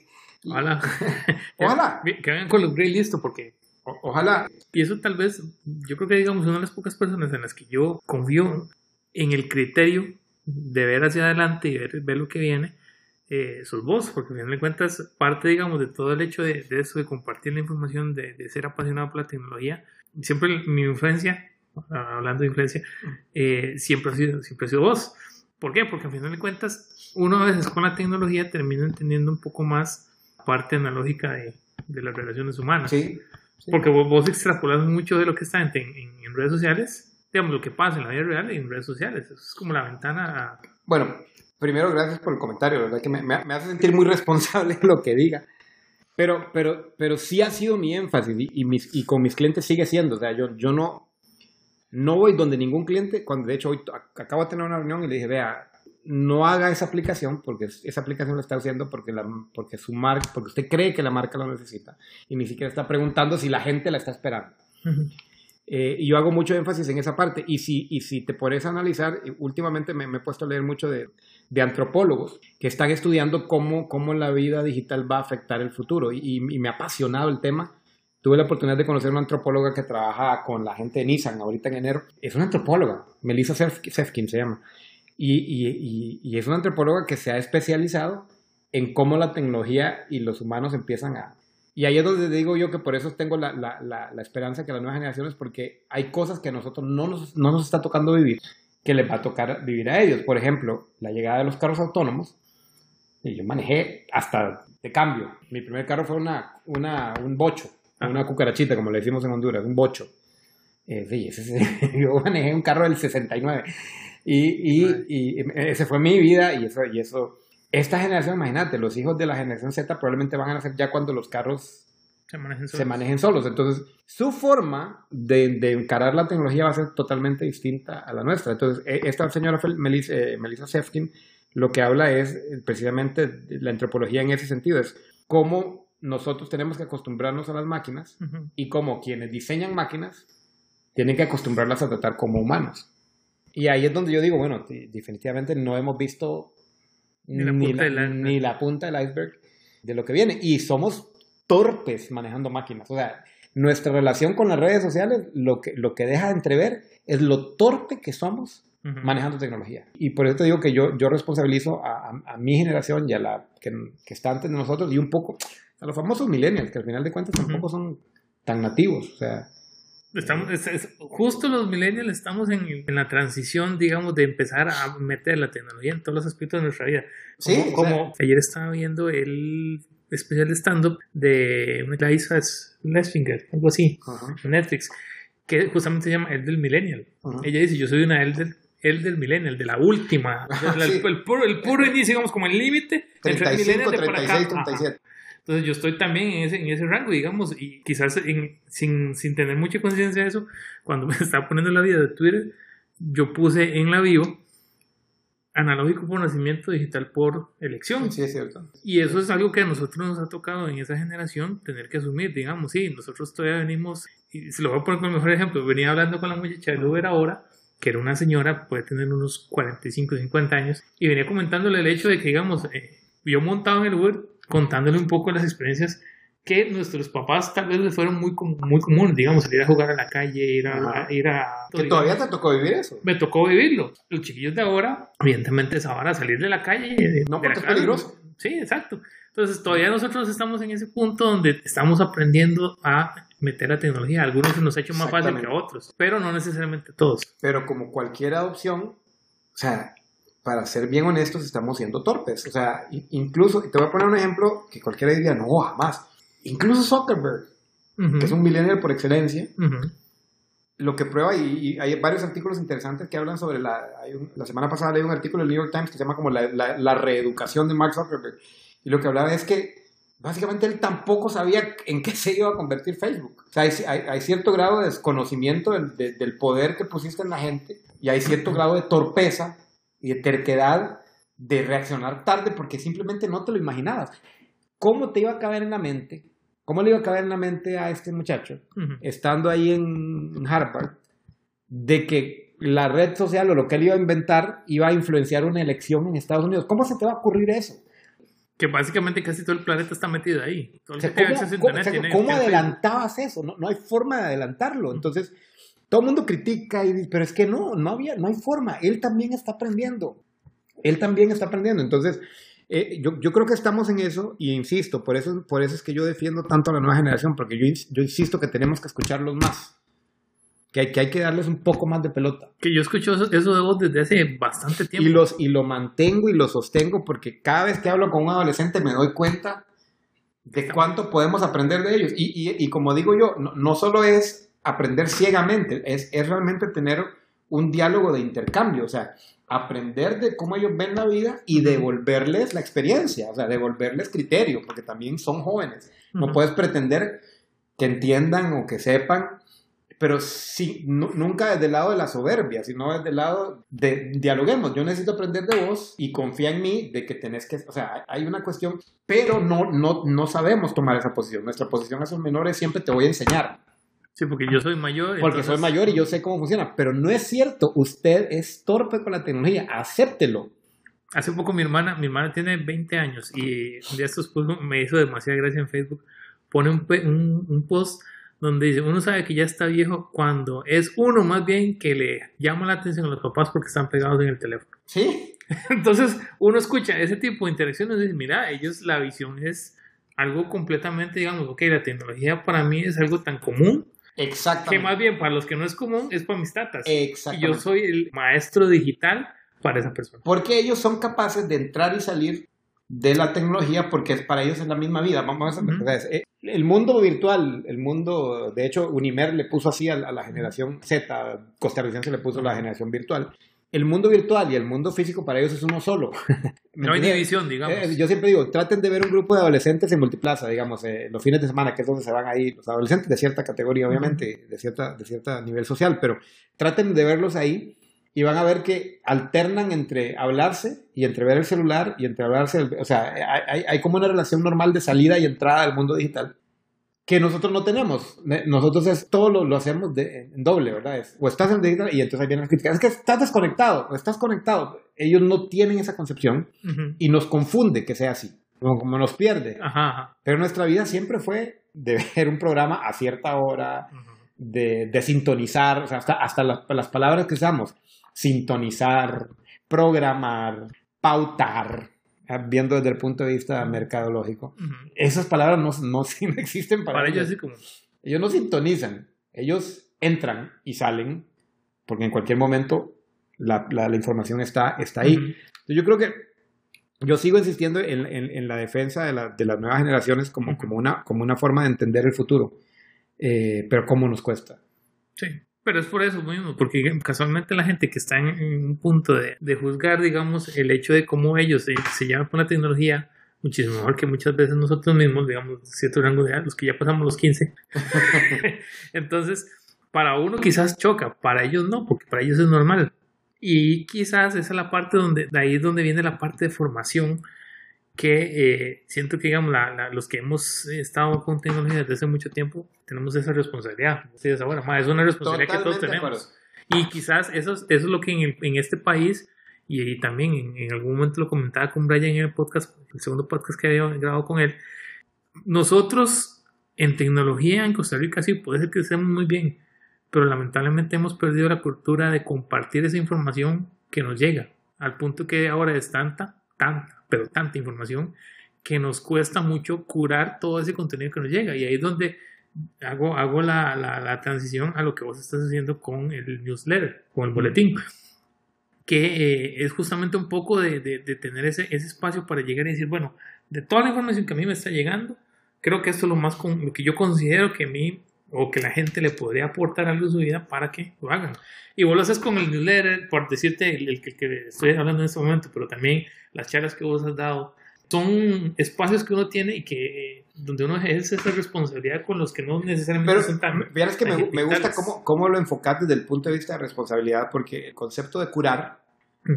Speaker 1: Ojalá. [laughs] Ojalá. [laughs] Que, vengan con los Grey listo porque
Speaker 2: ojalá.
Speaker 1: Y eso tal vez, yo creo que digamos, una de las pocas personas en las que yo confío en el criterio de ver hacia adelante y ver, ver lo que viene, eh, sos vos, porque al final de cuentas, parte, digamos, de todo el hecho de, de eso, de compartir la información, de, de, ser apasionado por la tecnología, siempre mi influencia, hablando de influencia, eh, siempre, ha sido, siempre ha sido vos. ¿Por qué? Porque al final de cuentas, uno a veces con la tecnología termina entendiendo un poco más parte analógica de, de las relaciones humanas.
Speaker 2: Sí, sí.
Speaker 1: Porque vos, vos, extrapolas mucho de lo que está en, en, en, redes sociales, digamos, lo que pasa en la vida real y en redes sociales. Eso es como la ventana a...
Speaker 2: Bueno, primero, gracias por el comentario, ¿verdad? Que me, me, me hace sentir muy [laughs] responsable lo que diga. Pero, pero, pero sí ha sido mi énfasis y, y, mis, y con mis clientes sigue siendo. O sea, yo, yo no, no voy donde ningún cliente, cuando de hecho hoy acabo de tener una reunión y le dije, vea, no haga esa aplicación porque esa aplicación la está haciendo porque, la, porque su marca, porque usted cree que la marca lo necesita y ni siquiera está preguntando si la gente la está esperando. Eh, y yo hago mucho énfasis en esa parte. Y si, y si te pones a analizar, últimamente me, me he puesto a leer mucho de, de, antropólogos que están estudiando cómo, cómo la vida digital va a afectar el futuro. Y, y, me ha apasionado el tema. Tuve la oportunidad de conocer una antropóloga que trabaja con la gente de Nissan ahorita en enero. Es una antropóloga, Melissa Sefkin se llama. Y, y, y, es una antropóloga que se ha especializado en cómo la tecnología y los humanos empiezan a... Y ahí es donde digo yo que por eso tengo la, la, la, la esperanza que las nuevas generaciones, porque hay cosas que a nosotros no nos, no nos está tocando vivir, que les va a tocar vivir a ellos. Por ejemplo, la llegada de los carros autónomos. Y yo manejé hasta de cambio. Mi primer carro fue una, una, un bocho, una cucarachita, como le decimos en Honduras, un bocho. Eh, sí, ese, [laughs] yo manejé un carro del 69. Y, y, y, esa fue mi vida y eso, y eso, esta generación, imagínate, los hijos de la generación Z probablemente van a nacer ya cuando los carros
Speaker 1: se manejen solos.
Speaker 2: Se manejen solos. Entonces, su forma de, de, encarar la tecnología va a ser totalmente distinta a la nuestra. Entonces, esta señora Melissa, eh, Melissa Sefkin lo que habla es eh, precisamente de la antropología en ese sentido, es cómo nosotros tenemos que acostumbrarnos a las máquinas uh -huh. y cómo quienes diseñan máquinas tienen que acostumbrarlas a tratar como humanos. Y ahí es donde yo digo, bueno, definitivamente no hemos visto
Speaker 1: ni la, ni, la,
Speaker 2: ni la, punta del iceberg de lo que viene. Y somos torpes manejando máquinas. O sea, nuestra relación con las redes sociales lo que, lo que deja de entrever es lo torpe que somos uh -huh. manejando tecnología. Y por eso te digo que yo, yo responsabilizo a, a, a mi generación y a la que, que, está antes de nosotros y un poco a los famosos millennials, que al final de cuentas uh -huh. tampoco son tan nativos. O sea,
Speaker 1: Estamos, es, es, justo los millennials estamos en, en, la transición, digamos, de empezar a meter la tecnología en todos los aspectos de nuestra vida. Como,
Speaker 2: sí,
Speaker 1: como
Speaker 2: o sea,
Speaker 1: ayer estaba viendo el especial de stand-up de una es Lesfinger, algo así, uh -huh. en Netflix, que justamente se llama El del Millennial. Uh -huh. Ella dice, yo soy una El del, el del Millennial, de la última, sí. el, el, puro, el puro inicio, digamos, como el límite
Speaker 2: entre el Millennial de 36, 37.
Speaker 1: Entonces yo estoy también en ese, en ese rango, digamos, y quizás en, sin, sin tener mucha conciencia de eso, cuando [laughs] me estaba poniendo la vida de Twitter, yo puse en la bio analógico por nacimiento, digital por elección.
Speaker 2: Sí, es cierto.
Speaker 1: Y eso es algo que a nosotros nos ha tocado en esa generación tener que asumir, digamos, sí, nosotros todavía venimos, y se lo voy a poner con el mejor ejemplo, venía hablando con la muchacha de Uber ahora, que era una señora, puede tener unos 45, 50 años, y venía comentándole el hecho de que, digamos, eh, yo montado en el Uber, contándole un poco las experiencias que nuestros papás tal vez les fueron muy, muy comunes, digamos, ir a jugar a la calle, ir a... Ir a
Speaker 2: ¿Que todavía te tocó vivir eso?
Speaker 1: Me tocó vivirlo. Los chiquillos de ahora, evidentemente, es ahora salir de la calle. De,
Speaker 2: no, porque es peligroso.
Speaker 1: Sí, exacto. Entonces, todavía nosotros estamos en ese punto donde estamos aprendiendo a meter la tecnología. Algunos se nos ha hecho más fácil que a otros, pero no necesariamente todos.
Speaker 2: Pero como cualquier adopción, o sea, para ser bien honestos, estamos siendo torpes. O sea, incluso, te voy a poner un ejemplo que cualquiera diría, no, jamás. Incluso Zuckerberg, uh -huh. que es un millennial por excelencia, uh -huh. lo que prueba, y, y, hay varios artículos interesantes que hablan sobre la. Un, la semana pasada leí un artículo del New York Times que se llama como la, la, la, reeducación de Mark Zuckerberg. Y lo que hablaba es que básicamente él tampoco sabía en qué se iba a convertir Facebook. O sea, hay, hay, hay cierto grado de desconocimiento del, de, del poder que pusiste en la gente y hay cierto grado de torpeza y de terquedad de reaccionar tarde porque simplemente no te lo imaginabas. ¿Cómo te iba a caber en la mente? ¿Cómo le iba a caber en la mente a este muchacho, uh -huh. estando ahí en Harvard, de que la red social o lo que él iba a inventar iba a influenciar una elección en Estados Unidos? ¿Cómo se te va a ocurrir eso?
Speaker 1: Que básicamente casi todo el planeta está metido ahí.
Speaker 2: ¿Cómo, ¿cómo, adelantabas eso? No, no hay forma de adelantarlo. Entonces, todo el mundo critica y pero es que no, no había, no hay forma. Él también está aprendiendo. Él también está aprendiendo. Entonces, eh, yo, yo, creo que estamos en eso y insisto, por eso, por eso es que yo defiendo tanto a la nueva generación, porque yo, yo insisto que tenemos que escucharlos más. Que hay, que hay que darles un poco más de pelota.
Speaker 1: Que yo escucho eso, eso de vos desde hace bastante tiempo.
Speaker 2: Y, los, y lo mantengo y lo sostengo porque cada vez que hablo con un adolescente me doy cuenta de cuánto podemos aprender de ellos. Y, y, y como digo yo, no, no, solo es aprender ciegamente, es, es realmente tener un diálogo de intercambio. O sea, aprender de cómo ellos ven la vida y devolverles la experiencia, o sea, devolverles criterio, porque también son jóvenes. No puedes pretender que entiendan o que sepan, pero sí, nunca desde el lado de la soberbia, sino desde el lado de dialoguemos. Yo necesito aprender de vos y confía en mí de que tenés que, o sea, hay una cuestión, pero no, no, no sabemos tomar esa posición. Nuestra posición a esos menores siempre te voy a enseñar.
Speaker 1: Sí, porque yo soy mayor.
Speaker 2: Porque soy mayor y yo sé cómo funciona. Pero no es cierto. Usted es torpe con la tecnología. Acéptelo.
Speaker 1: Hace poco mi hermana, mi hermana tiene 20 años y un día estos me hizo demasiada gracia en Facebook. Pone un, un, post donde dice, uno sabe que ya está viejo cuando es uno más bien que le llama la atención a los papás porque están pegados en el teléfono. [laughs]
Speaker 2: Sí.
Speaker 1: Entonces uno escucha ese tipo de interacciones y dice, mira, ellos la visión es algo completamente, digamos, ok, la tecnología para mí es algo tan común
Speaker 2: Exactamente.
Speaker 1: Que más bien para los que no es común es para mis tatas. Exactamente. Y yo soy el maestro digital para esa persona.
Speaker 2: Porque ellos son capaces de entrar y salir de la tecnología porque para ellos es la misma vida. Vamos a ver, el mundo virtual, el mundo, de hecho, Unimer le puso así a, la generación Z, costarricense le puso la generación virtual el mundo virtual y el mundo físico para ellos es uno solo. [laughs]
Speaker 1: no hay división, digamos.
Speaker 2: Eh, yo siempre digo, traten de ver un grupo de adolescentes en multiplaza, digamos, eh, los fines de semana, que es donde se van ahí los adolescentes de cierta categoría, obviamente, de cierta de cierto nivel social, pero traten de verlos ahí y van a ver que alternan entre hablarse y entre ver el celular y entre hablarse, o sea, hay, hay como una relación normal de salida y entrada al mundo digital que nosotros no tenemos. Nosotros es, todo lo, lo hacemos de, en doble, ¿verdad? Es, o estás en digital y entonces ahí vienen las críticas. Es que estás desconectado, estás conectado. Ellos no tienen esa concepción y nos confunde que sea así, como, nos pierde. Pero nuestra vida siempre fue de [laughs] ver un programa a cierta hora, de, de, sintonizar, o sea, hasta, hasta las palabras que usamos, sintonizar, programar, pautar, viendo desde el punto de vista mercadológico, esas palabras no, no, [laughs] existen para, ellos. Así como... Ellos no sintonizan, ellos entran y salen, porque en cualquier momento la, la, información está, está ahí. Yo creo que yo sigo insistiendo en, en, la defensa de, la, de, las nuevas generaciones como, como, una, como una forma de entender el futuro, eh, pero cómo nos cuesta.
Speaker 1: Sí. Pero es por eso mismo, porque casualmente la gente que está en, un punto de, de, juzgar, digamos, el hecho de cómo ellos se, se llevan con la tecnología muchísimo mejor que muchas veces nosotros mismos, digamos, cierto rango de edad, los que ya pasamos los 15. [laughs] Entonces, para uno quizás choca, para ellos no, porque para ellos es normal. Y quizás esa es la parte donde, de ahí es donde viene la parte de formación que eh, siento que, digamos, la, los que hemos estado con tecnología desde hace mucho tiempo, tenemos esa responsabilidad. es una responsabilidad que todos tenemos. Y quizás eso, eso es lo que en, en este país, y, también en, en, algún momento lo comentaba con Brian en el podcast, el segundo podcast que había grabado con él, nosotros en tecnología en Costa Rica sí puede ser que estemos muy bien, pero lamentablemente hemos perdido la cultura de compartir esa información que nos llega, al punto que ahora es tanta, tanta pero tanta información que nos cuesta mucho curar todo ese contenido que nos llega. Y ahí es donde hago, hago la, la, transición a lo que vos estás haciendo con el newsletter, con el boletín, que eh, es justamente un poco de, de, tener ese, ese, espacio para llegar y decir, bueno, de toda la información que a mí me está llegando, creo que esto es lo más con, lo que yo considero que a mí o que la gente le podría aportar algo en su vida para que lo hagan. Y vos lo haces con el newsletter, por decirte el, que, que, estoy hablando en este momento, pero también las charlas que vos has dado, son espacios que uno tiene y que donde uno ejerce esa responsabilidad con los que no necesariamente
Speaker 2: pero, Verás que me, me, gusta cómo, cómo lo enfocas desde el punto de vista de responsabilidad, porque el concepto de curar,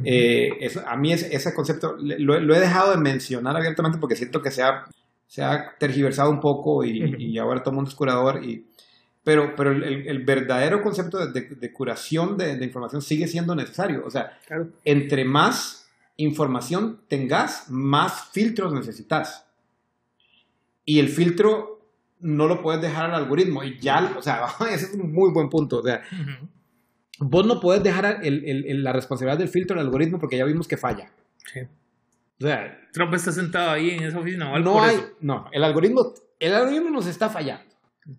Speaker 2: eh, eso, a mí ese, ese concepto lo, lo, he dejado de mencionar abiertamente porque siento que se ha, se ha tergiversado un poco y, y ahora todo el mundo es curador y pero, pero el, el verdadero concepto de, de, curación de, de, información sigue siendo necesario. O sea, entre más información tengas, más filtros necesitas. Y el filtro no lo puedes dejar al algoritmo. Y ya, o sea, [laughs] ese es un muy buen punto. O sea, vos no puedes dejar el, el, la responsabilidad del filtro al algoritmo porque ya vimos que falla. Sí.
Speaker 1: O sea, Trump está sentado ahí en esa oficina.
Speaker 2: No hay, no, el algoritmo, el algoritmo nos está fallando.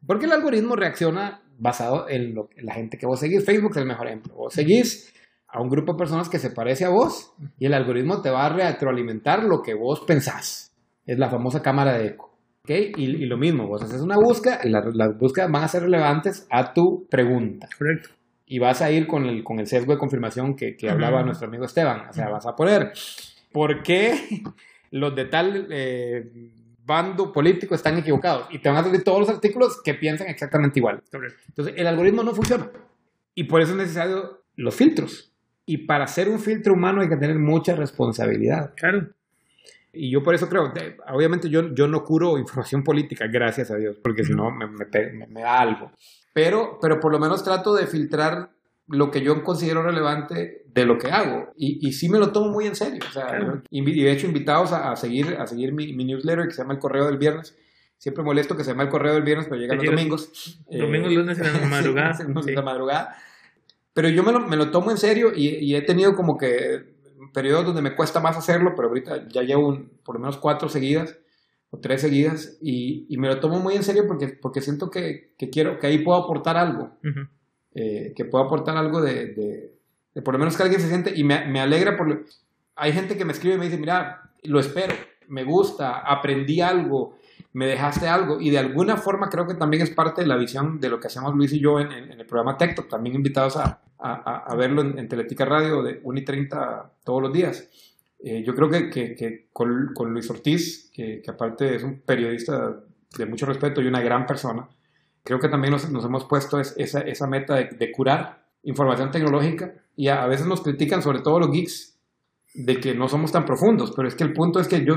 Speaker 2: Porque el algoritmo reacciona basado en, lo, la gente que vos seguís. Facebook es el mejor ejemplo. Vos seguís a un grupo de personas que se parece a vos y el algoritmo te va a retroalimentar lo que vos pensás. Es la famosa cámara de eco. ¿Okay? Y, lo mismo, vos haces una búsqueda y las búsquedas van a ser relevantes a tu pregunta.
Speaker 1: Correcto.
Speaker 2: Y vas a ir con el, con el sesgo de confirmación que, que hablaba nuestro amigo Esteban. O sea, vas a poner, ¿por qué los de tal eh, bando político están equivocados? Y te van a salir todos los artículos que piensan exactamente igual. Entonces, el algoritmo no funciona. Y por eso es necesario los filtros. Y para ser un filtro humano hay que tener mucha responsabilidad.
Speaker 1: Claro.
Speaker 2: Y yo por eso creo, obviamente yo, yo no curo información política, gracias a Dios, porque si no me, me, me, da algo. Pero, pero por lo menos trato de filtrar lo que yo considero relevante de lo que hago. Y, y sí me lo tomo muy en serio. O sea, y de hecho invitados a, seguir, a seguir mi, mi, newsletter que se llama El Correo del Viernes. Siempre molesto que se llama El Correo del Viernes, pero llega los domingos.
Speaker 1: Domingos, eh, lunes en la [laughs] madrugada.
Speaker 2: en la madrugada. Pero yo me lo, me lo tomo en serio y, y he tenido como que periodos donde me cuesta más hacerlo, pero ahorita ya llevo por lo menos cuatro seguidas o tres seguidas y, y, me lo tomo muy en serio porque, porque siento que, que quiero, que ahí puedo aportar algo, eh, que puedo aportar algo de, por lo menos que alguien se siente y me, me alegra por... Hay gente que me escribe y me dice, mira, lo espero, me gusta, aprendí algo, me dejaste algo y de alguna forma creo que también es parte de la visión de lo que hacemos Luis y yo en, en, el programa TechTok, también invitados a, a, verlo en, Teletica Radio de 1 y 30 todos los días. Eh, yo creo que, que, con, Luis Ortiz, que, aparte es un periodista de mucho respeto y una gran persona, creo que también nos, nos hemos puesto esa, esa meta de, curar información tecnológica y a, veces nos critican, sobre todo los geeks, de que no somos tan profundos, pero es que el punto es que yo,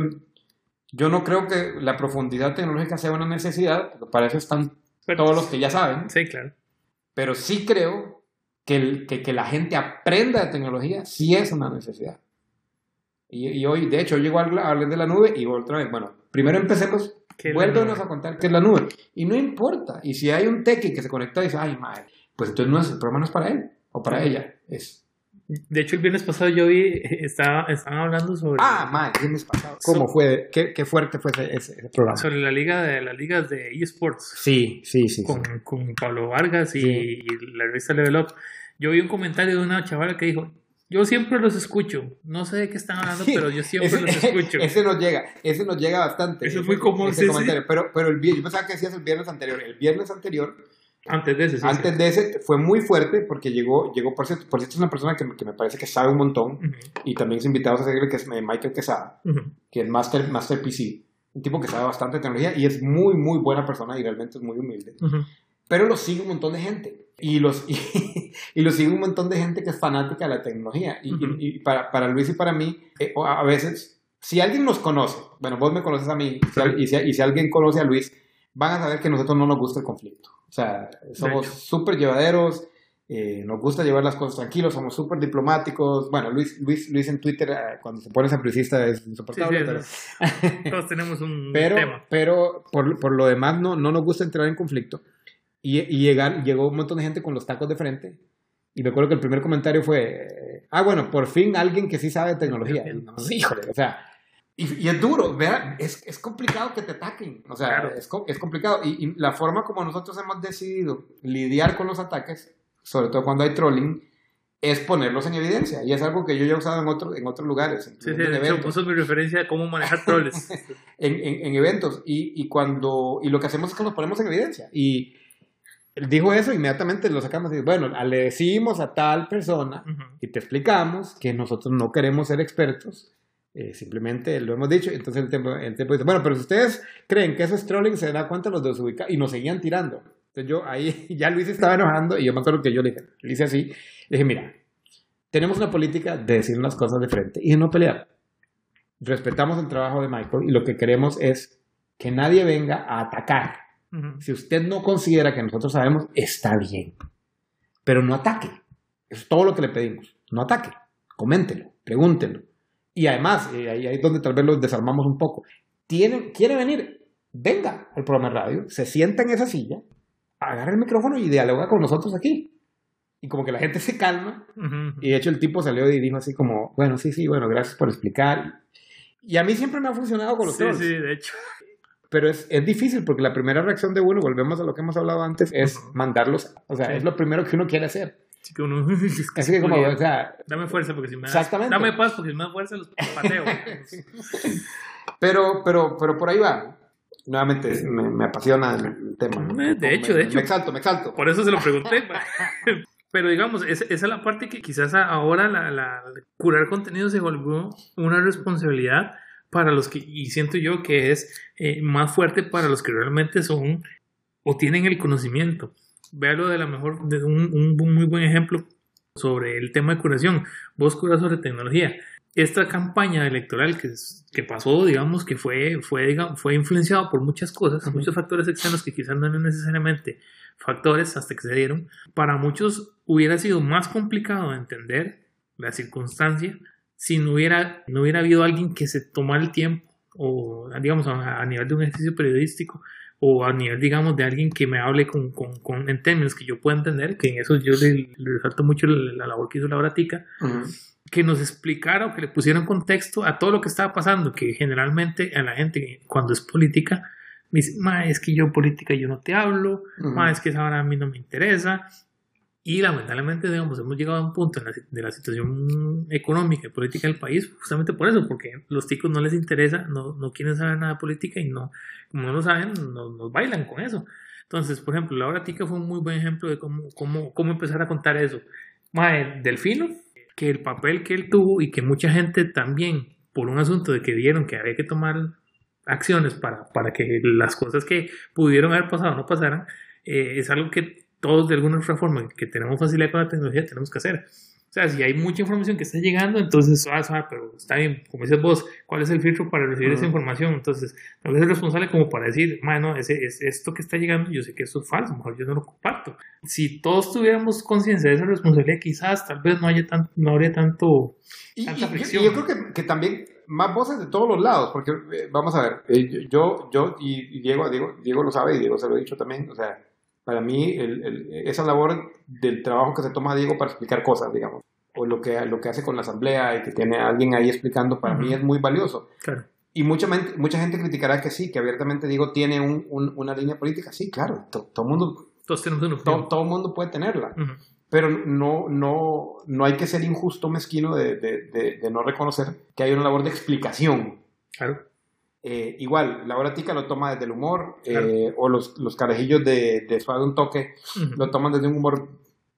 Speaker 2: yo no creo que la profundidad tecnológica sea una necesidad, porque para eso están todos los que ya saben.
Speaker 1: Sí, claro.
Speaker 2: Pero sí creo que, que, que, la gente aprenda de tecnología sí es una necesidad. Y, y hoy, de hecho, llego a hablar de la nube y otra vez, bueno, primero empecemos, vuélvenos a contar qué es la nube. Y no importa. Y si hay un tequi que se conecta y dice, ay, madre, pues entonces no es, el problema no es para él o para ella, es
Speaker 1: de hecho, el viernes pasado yo vi, estaba, estaban hablando sobre...
Speaker 2: Ah, madre, el viernes pasado. ¿Cómo fue? ¿Qué, ¿Qué, fuerte fue ese, ese, programa?
Speaker 1: Sobre la liga de las ligas de eSports.
Speaker 2: Sí, sí, sí.
Speaker 1: Con, con Pablo Vargas y, la revista Level Up. Yo vi un comentario de una chavala que dijo, yo siempre los escucho. No sé de qué están hablando, [laughs] pero yo siempre los escucho. [laughs]
Speaker 2: Ese nos llega, ese nos llega bastante.
Speaker 1: Eso fue como
Speaker 2: ese comentario. Pero, pero el viernes, yo pensaba que decías el viernes anterior. El viernes anterior
Speaker 1: antes de ese, sí,
Speaker 2: Antes de ese fue muy fuerte porque llegó, llegó por cierto, por cierto es una persona que, que me parece que sabe un montón y también es invitado a seguirle que es Michael Quesada, que es Master, Master PC, un tipo que sabe bastante de tecnología y es muy, muy buena persona y realmente es muy humilde. Pero lo sigue un montón de gente y, los, [laughs] y, lo sigue un montón de gente que es fanática de la tecnología. Y, y para, para, Luis y para mí, eh, a veces, si alguien nos conoce, bueno, vos me conoces a mí y si, y si alguien conoce a Luis, van a saber que a nosotros no nos gusta el conflicto. O sea, somos súper llevaderos, eh, nos gusta llevar las cosas tranquilos, somos súper diplomáticos. Bueno, Luis, Luis, Luis en Twitter, eh, cuando se pone sapricista es insoportable. pero...
Speaker 1: Todos tenemos un [laughs]
Speaker 2: pero,
Speaker 1: tema.
Speaker 2: Pero por, por, lo demás no, no nos gusta entrar en conflicto. Y, y llegar, llegó un montón de gente con los tacos de frente. Y me acuerdo que el primer comentario fue, ah, bueno, por fin alguien que sí sabe de tecnología. híjole, o sea, y, es duro, vea, es, es, complicado que te ataquen, o sea, es, es, complicado. Y, la forma como nosotros hemos decidido lidiar con los ataques, sobre todo cuando hay trolling, es ponerlos en evidencia. Y es algo que yo ya he usado en, otro, en otros lugares.
Speaker 1: En, sí, sí, en eventos. puso mi referencia a cómo manejar trolls. [laughs]
Speaker 2: en, en, eventos. Y, y, cuando, y lo que hacemos es que los ponemos en evidencia. Y él dijo eso, inmediatamente lo sacamos y bueno, le decimos a tal persona y te explicamos que nosotros no queremos ser expertos eh, simplemente lo hemos dicho, entonces el tiempo, el tiempo dice, bueno, pero si ustedes creen que eso es trolling, se da cuenta los desubicados y nos seguían tirando. Entonces yo ahí, [laughs] ya Luis estaba enojando y yo me acuerdo que yo le dije, le hice así, le dije, mira, tenemos una política de decir las cosas de frente y de no pelear. Respetamos el trabajo de Michael y lo que queremos es que nadie venga a atacar. Si usted no considera que nosotros sabemos, está bien. Pero no ataque. Eso es todo lo que le pedimos. No ataque. Coméntelo, pregúntelo Y además, eh, ahí, ahí es donde tal vez los desarmamos un poco. Tiene, quiere venir, venga al programa de radio, se sienta en esa silla, agarra el micrófono y dialoga con nosotros aquí. Y como que la gente [laughs] se calma. Y de hecho el tipo salió y dijo así como, bueno, sí, sí, bueno, gracias por explicar. Y a mí siempre me ha funcionado con los
Speaker 1: Sí, sí, de hecho.
Speaker 2: Pero es, es, difícil porque la primera reacción de uno, volvemos a lo que hemos hablado antes, es mandarlos. O sea, sí. es lo primero que uno quiere hacer.
Speaker 1: Así que uno. [laughs]
Speaker 2: Así que como, o sea.
Speaker 1: Dame fuerza porque si me.
Speaker 2: Exactamente.
Speaker 1: Dame paz porque si me das fuerza los pateo. [laughs]
Speaker 2: pero, pero, pero por ahí va. Nuevamente, me, me apasiona el tema.
Speaker 1: De
Speaker 2: me,
Speaker 1: hecho,
Speaker 2: me,
Speaker 1: de hecho.
Speaker 2: Me exalto, me exalto.
Speaker 1: Por eso se lo pregunté. [laughs] Pero digamos, esa, esa es la parte que quizás ahora la, la, curar contenido se volvió una responsabilidad para los que, y siento yo que es eh, más fuerte para los que realmente son o tienen el conocimiento. Véalo de la mejor, de un, un muy buen ejemplo sobre el tema de curación. Vos curas sobre tecnología. Esta campaña electoral que, que pasó, digamos, que fue, fue, digamos, fue influenciada por muchas cosas, uh -huh. muchos factores externos que quizás no eran necesariamente factores hasta que se dieron. Para muchos hubiera sido más complicado de entender la circunstancia si no hubiera, no hubiera habido alguien que se tomara el tiempo, o digamos a, a nivel de un ejercicio periodístico, o a nivel, digamos, de alguien que me hable con, con, con, en términos que yo pueda entender, que en eso yo le, le resalto mucho la, la, labor que hizo Laura Tica, uh -huh. que nos explicara o que le pusiera un contexto a todo lo que estaba pasando, que generalmente a la gente cuando es política, me dice, ma, es que yo política yo no te hablo, uh -huh. ma, es que esa hora a mí no me interesa, y lamentablemente, digamos, hemos llegado a un punto en la, de la situación económica y política del país justamente por eso, porque los ticos no les interesa, no, no quieren saber nada de política y no, como no lo saben, nos, nos bailan con eso. Entonces, por ejemplo, Laura Tica fue un muy buen ejemplo de cómo, cómo, cómo empezar a contar eso. Mae, Delfino, que el papel que él tuvo y que mucha gente también, por un asunto de que vieron que había que tomar acciones para, para que las cosas que pudieron haber pasado no pasaran, eh, es algo que todos de alguna otra forma que tenemos facilidad con la tecnología tenemos que hacer. O sea, si hay mucha información que está llegando, entonces, ah, ah pero está bien, como dices vos, ¿cuál es el filtro para recibir uh -huh. esa información? Entonces, tal vez es responsable como para decir, no, ese, es esto que está llegando, yo sé que esto es falso, mejor yo no lo comparto. Si todos tuviéramos conciencia de esa responsabilidad, quizás tal vez no, haya tan, no habría tanto,
Speaker 2: y, tanta fricción. Y yo creo que, que, también más voces de todos los lados, porque eh, vamos a ver, eh, yo, yo y, y Diego, Diego, Diego lo sabe y Diego se lo he dicho también, o sea, para mí el, el, esa labor del trabajo que se toma Diego para explicar cosas, digamos, o lo que, lo que hace con la asamblea y que tiene a alguien ahí explicando, para uh -huh. mí es muy valioso.
Speaker 1: Claro.
Speaker 2: Y mucha, mucha gente criticará que sí, que abiertamente Diego tiene un, un, una línea política. Sí, claro, to, todo mundo...
Speaker 1: Todos tenemos una
Speaker 2: todo, todo mundo puede tenerla. Uh -huh. Pero no, no, no hay que ser injusto, mezquino de, de, de, de no reconocer que hay una labor de explicación.
Speaker 1: Claro.
Speaker 2: Eh, igual, la hora tica lo toma desde el humor, claro. eh, o los, los carajillos de, de Suave un Toque uh -huh. lo toman desde un humor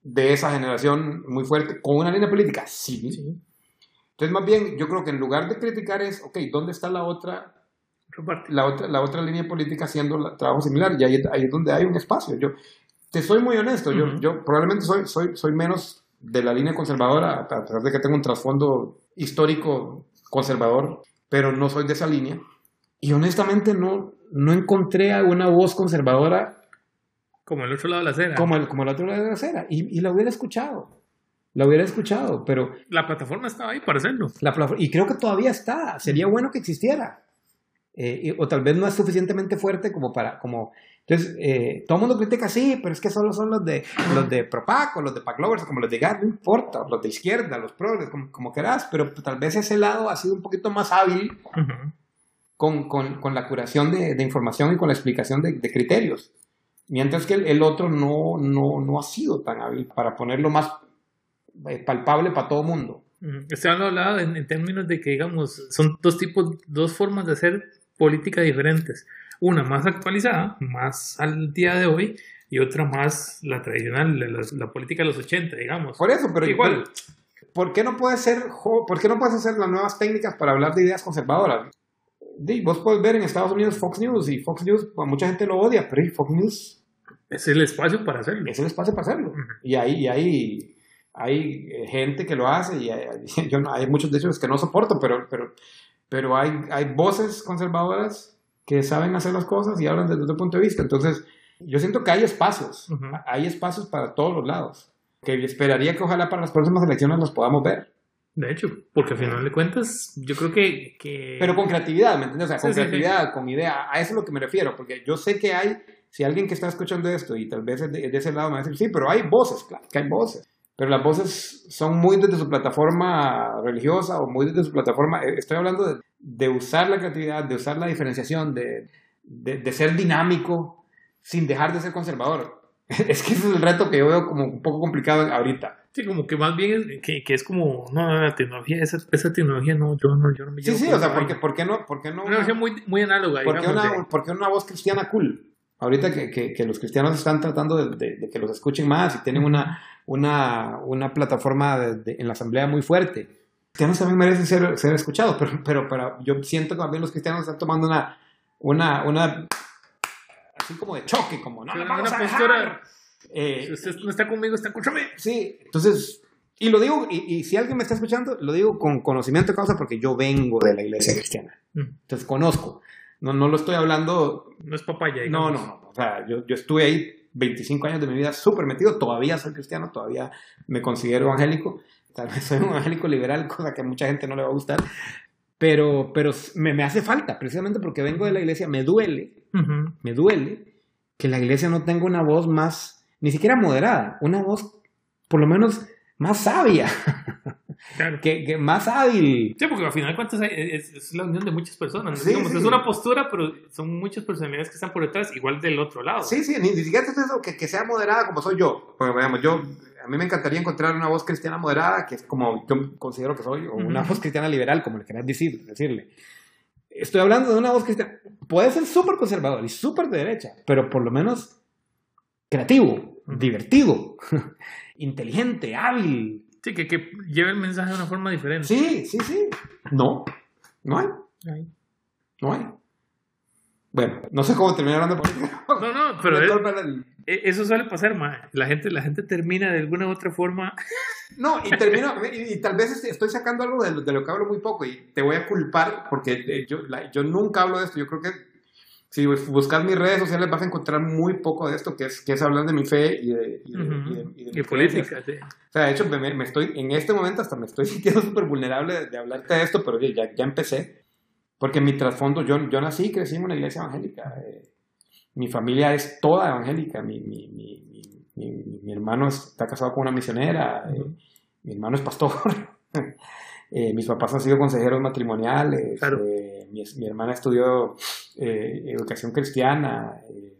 Speaker 2: de esa generación muy fuerte, con una línea política, sí. sí. Entonces, más bien, yo creo que en lugar de criticar es, ok, ¿dónde está la otra, la otra, la otra línea política haciendo trabajo similar? Y ahí, ahí es donde hay un espacio. Yo te soy muy honesto, uh -huh. yo, yo probablemente soy, soy, soy menos de la línea conservadora, a pesar de que tengo un trasfondo histórico conservador, pero no soy de esa línea. Y honestamente no, no encontré a una voz conservadora.
Speaker 1: Como el otro lado de la acera.
Speaker 2: Como el, como el otro lado de la acera. Y, y la hubiera escuchado. La hubiera escuchado, pero...
Speaker 1: La plataforma estaba ahí para hacerlo.
Speaker 2: La y creo que todavía está. Sería bueno que existiera. Eh, o tal vez no es suficientemente fuerte como para... Como, entonces, eh, todo el mundo critica, sí, pero es que solo son los de, los de Propac o los de Paclovers, como los de GAT, no importa, los de izquierda, los progres, como, como querás, pero tal vez ese lado ha sido un poquito más hábil uh -huh con, con, con la curación de, de, información y con la explicación de, de criterios. Mientras que el, el, otro no, no, no ha sido tan hábil para ponerlo más eh, palpable para todo mundo.
Speaker 1: Usted hablaba en, en, términos de que, digamos, son dos tipos, dos formas de hacer política diferentes. Una más actualizada, más al día de hoy, y otra más la tradicional, la, la política de los 80, digamos.
Speaker 2: Por eso, pero igual. ¿Por qué no puedes ser, por qué no puedes hacer las nuevas técnicas para hablar de ideas conservadoras? Vos puedes ver en Estados Unidos Fox News y Fox News, a mucha gente lo odia, pero Fox News
Speaker 1: es el espacio para hacerlo.
Speaker 2: Es el espacio para hacerlo. Uh -huh. Y ahí, y ahí hay gente que lo hace y hay, [laughs] yo hay muchos de ellos que no soporto, pero, pero, pero hay, hay voces conservadoras que saben hacer las cosas y hablan desde otro punto de vista. Entonces, yo siento que hay espacios, uh -huh. hay espacios para todos los lados, que esperaría que ojalá para las próximas elecciones los podamos ver.
Speaker 1: De hecho, porque al final de cuentas, yo creo que... que...
Speaker 2: Pero con creatividad, ¿me entiendes? O sea, con
Speaker 1: Sí, sí,
Speaker 2: creatividad, con idea. A eso es lo que me refiero, porque yo sé que hay, si alguien que está escuchando esto y tal vez es de, de ese lado me va a decir, sí, pero hay voces, claro que hay voces. Pero las voces son muy desde su plataforma religiosa o muy desde su plataforma. eh, Estoy hablando de, de usar la creatividad, de usar la diferenciación, de, de, de ser dinámico sin dejar de ser conservador. [laughs] Es que ese es el reto que yo veo como un poco complicado ahorita.
Speaker 1: Sí, como que más bien es, que, que es como, no, no, la tecnología, esa, esa tecnología no, yo no, yo no me
Speaker 2: Sí,
Speaker 1: llevo
Speaker 2: sí,
Speaker 1: con
Speaker 2: o sea,
Speaker 1: esa
Speaker 2: ¿por qué, no? Por qué no
Speaker 1: Una versión muy, muy análoga,
Speaker 2: ¿Por qué, una,
Speaker 1: de-
Speaker 2: por qué una voz cristiana cool? Ahorita que, que, que los cristianos están tratando de, de- de que los escuchen más y tienen una, una, una plataforma de- en la asamblea muy fuerte. Los cristianos también merecen ser, ser escuchados, pero, pero, pero yo siento que también los cristianos están tomando una, una, una así como de choque, como no,
Speaker 1: Sí, una
Speaker 2: vamos a
Speaker 1: postura-
Speaker 2: dejar. Eh,
Speaker 1: Si usted no está conmigo, está mí.
Speaker 2: Sí, entonces, y lo digo, y, y si alguien me está escuchando, lo digo con conocimiento de causa porque yo vengo de la iglesia cristiana.
Speaker 1: Mm,
Speaker 2: Entonces conozco. No, no lo estoy hablando
Speaker 1: No es papaya,
Speaker 2: no, no, no. O sea, yo, yo estuve ahí 25 años de mi vida súper metido. Todavía soy cristiano, todavía me considero evangélico. Tal vez soy un evangélico liberal, cosa que a mucha gente no le va a gustar. Pero, pero me, me hace falta, precisamente porque vengo de la iglesia. Me duele,
Speaker 1: Ujú.
Speaker 2: me duele que la iglesia no tenga una voz más, ni siquiera moderada, una voz por lo menos más sabia,
Speaker 1: Claro.
Speaker 2: que, que más hábil.
Speaker 1: Sí, porque al final cuentas hay- es, es la unión de muchas personas.
Speaker 2: Sí,
Speaker 1: digamos,
Speaker 2: sí.
Speaker 1: Es una postura, pero son muchas personalidades que están por detrás, igual del otro lado.
Speaker 2: Sí, sí, ni, siquiera es eso, que, que sea moderada como soy yo. Porque, digamos, yo, a mí me encantaría encontrar una voz cristiana moderada, que es como yo considero que soy, o una
Speaker 1: Ujú.
Speaker 2: voz cristiana liberal, como le quieras decir, decirle. Estoy hablando de una voz cristiana. Puede ser súper conservador y súper de derecha, pero por lo menos creativo. Divertido, [laughs] inteligente, hábil.
Speaker 1: Sí, que, que lleve el mensaje de una forma diferente.
Speaker 2: Sí, sí, sí. No, no hay,
Speaker 1: Ay.
Speaker 2: no hay. Bueno, no sé cómo terminar hablando. [laughs]
Speaker 1: No, no, pero es-
Speaker 2: el-
Speaker 1: e- eso suele pasar, ma. La gente, la gente termina de alguna u otra forma. [laughs]
Speaker 2: No, y termino, y, y tal vez estoy sacando algo de lo, de lo que hablo muy poco y te voy a culpar porque eh, yo, la- yo nunca hablo de esto. Yo creo que si bus- buscas mis redes sociales vas a encontrar muy poco de esto, que es, que es hablar de mi fe y de, y de- y de- y de
Speaker 1: Y
Speaker 2: creencias.
Speaker 1: política, sí.
Speaker 2: O sea, de hecho, me, me estoy, en este momento hasta me estoy [laughs] sintiendo súper vulnerable de, de hablarte de esto, pero ya, ya empecé. Porque mi trasfondo, yo, yo nací y crecí en una iglesia evangélica. eh, mi familia es toda evangélica. Mi, mi, mi, mi, hermano está casado con una misionera. eh,
Speaker 1: Ujú.
Speaker 2: mi hermano es pastor. [laughs] eh, mis papás han sido consejeros matrimoniales.
Speaker 1: Claro.
Speaker 2: eh, mi, mi hermana estudió eh, educación cristiana. eh,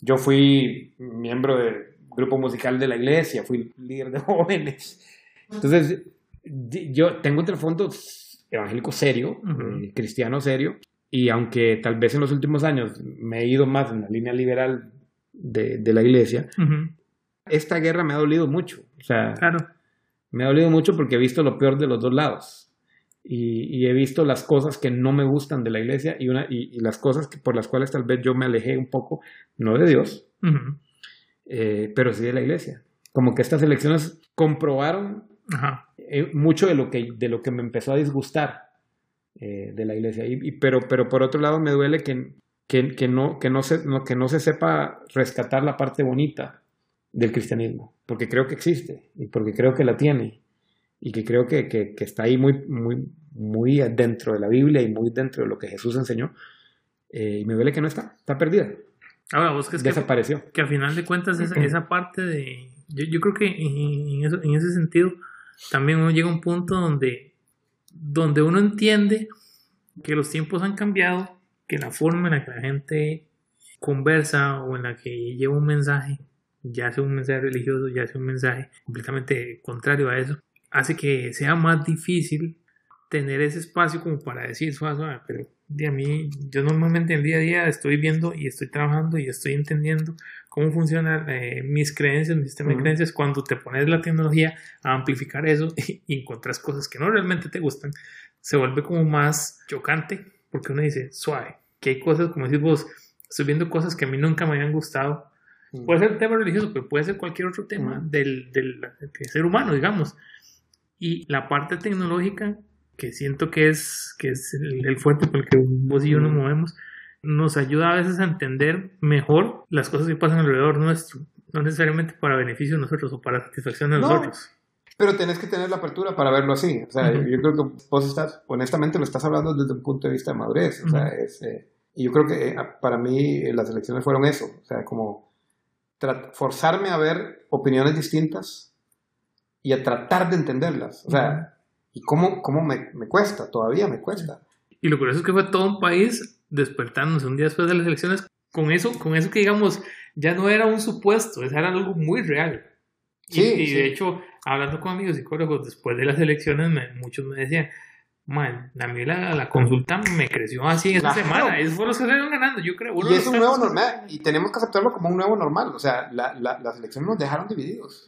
Speaker 2: yo fui miembro del grupo musical de la iglesia, fui líder de [laughs] jóvenes. Entonces, yo tengo un trasfondo evangélico serio,
Speaker 1: Ujú.
Speaker 2: eh, cristiano serio, y aunque tal vez en los últimos años me he ido más en la línea liberal de, de la iglesia,
Speaker 1: Ujú.
Speaker 2: esta guerra me ha dolido mucho. O sea,
Speaker 1: Claro.
Speaker 2: me ha dolido mucho porque he visto lo peor de los dos lados. Y, y he visto las cosas que no me gustan de la iglesia y, una, y, y las cosas que, por las cuales tal vez yo me alejé un poco, no de Dios, eh, pero sí de la iglesia. Como que estas elecciones comprobaron
Speaker 1: Ajá.
Speaker 2: eh, mucho de lo, que, de lo que me empezó a disgustar eh, de la iglesia. Y, y- pero, pero por otro lado me duele que, que, que no, que, no se, no- que no se sepa rescatar la parte bonita del cristianismo, porque creo que existe y porque creo que la tiene y que creo que, que, que está ahí muy, muy, muy dentro de la Biblia y muy dentro de lo que Jesús enseñó. Eh, y me duele que no está, está perdida,
Speaker 1: Ahora, vos crees que,
Speaker 2: desapareció.
Speaker 1: que al final de cuentas esa, esa parte de... Yo, yo creo que en, en eso- en ese sentido también uno llega a un punto donde, donde uno entiende que los tiempos han cambiado, que la forma en la que la gente conversa o en la que lleva un mensaje, ya sea un mensaje religioso, ya sea un mensaje completamente contrario a eso, hace que sea más difícil tener ese espacio como para decir suave, suave, pero de a mí, yo normalmente en el día a día estoy viendo y estoy trabajando y estoy entendiendo cómo funcionan eh, mis creencias, mi sistema de creencias, cuando te pones la tecnología a amplificar eso [laughs] y encuentras cosas que no realmente te gustan, se vuelve como más chocante porque uno dice, suave, que hay cosas, como decís vos, estoy viendo cosas que a mí nunca me habían gustado. Puede ser tema religioso, pero puede ser cualquier otro tema del, del ser humano, digamos. Y la parte tecnológica, que siento que es, que es el, el fuerte por el que vos y yo nos movemos, nos ayuda a veces a entender mejor las cosas que pasan alrededor nuestro, no necesariamente para beneficio de nosotros o para satisfacción de
Speaker 2: No.
Speaker 1: nosotros.
Speaker 2: Pero tenés que tener la apertura para verlo así. O sea, yo creo que vos estás, honestamente, lo estás hablando desde un punto de vista de madurez. O sea, es, eh, y yo creo que eh, para mí las elecciones fueron eso. O sea, como forzarme a ver opiniones distintas y a tratar de entenderlas. O sea, ¿y cómo, cómo me, me, cuesta? Todavía me cuesta.
Speaker 1: Y lo curioso es que fue todo un país despertándose un día después de las elecciones con eso, con eso que digamos ya no era un supuesto, era algo muy real. Sí, y, de hecho, hablando con amigos psicólogos después de las elecciones, muchos me decían, Man, a mí la, la, consulta me creció así esta semana. Eso fue lo que se ganando, yo creo.
Speaker 2: y es un nuevo normal. Y tenemos que aceptarlo como un nuevo normal. O sea, la, la, las elecciones nos dejaron divididos.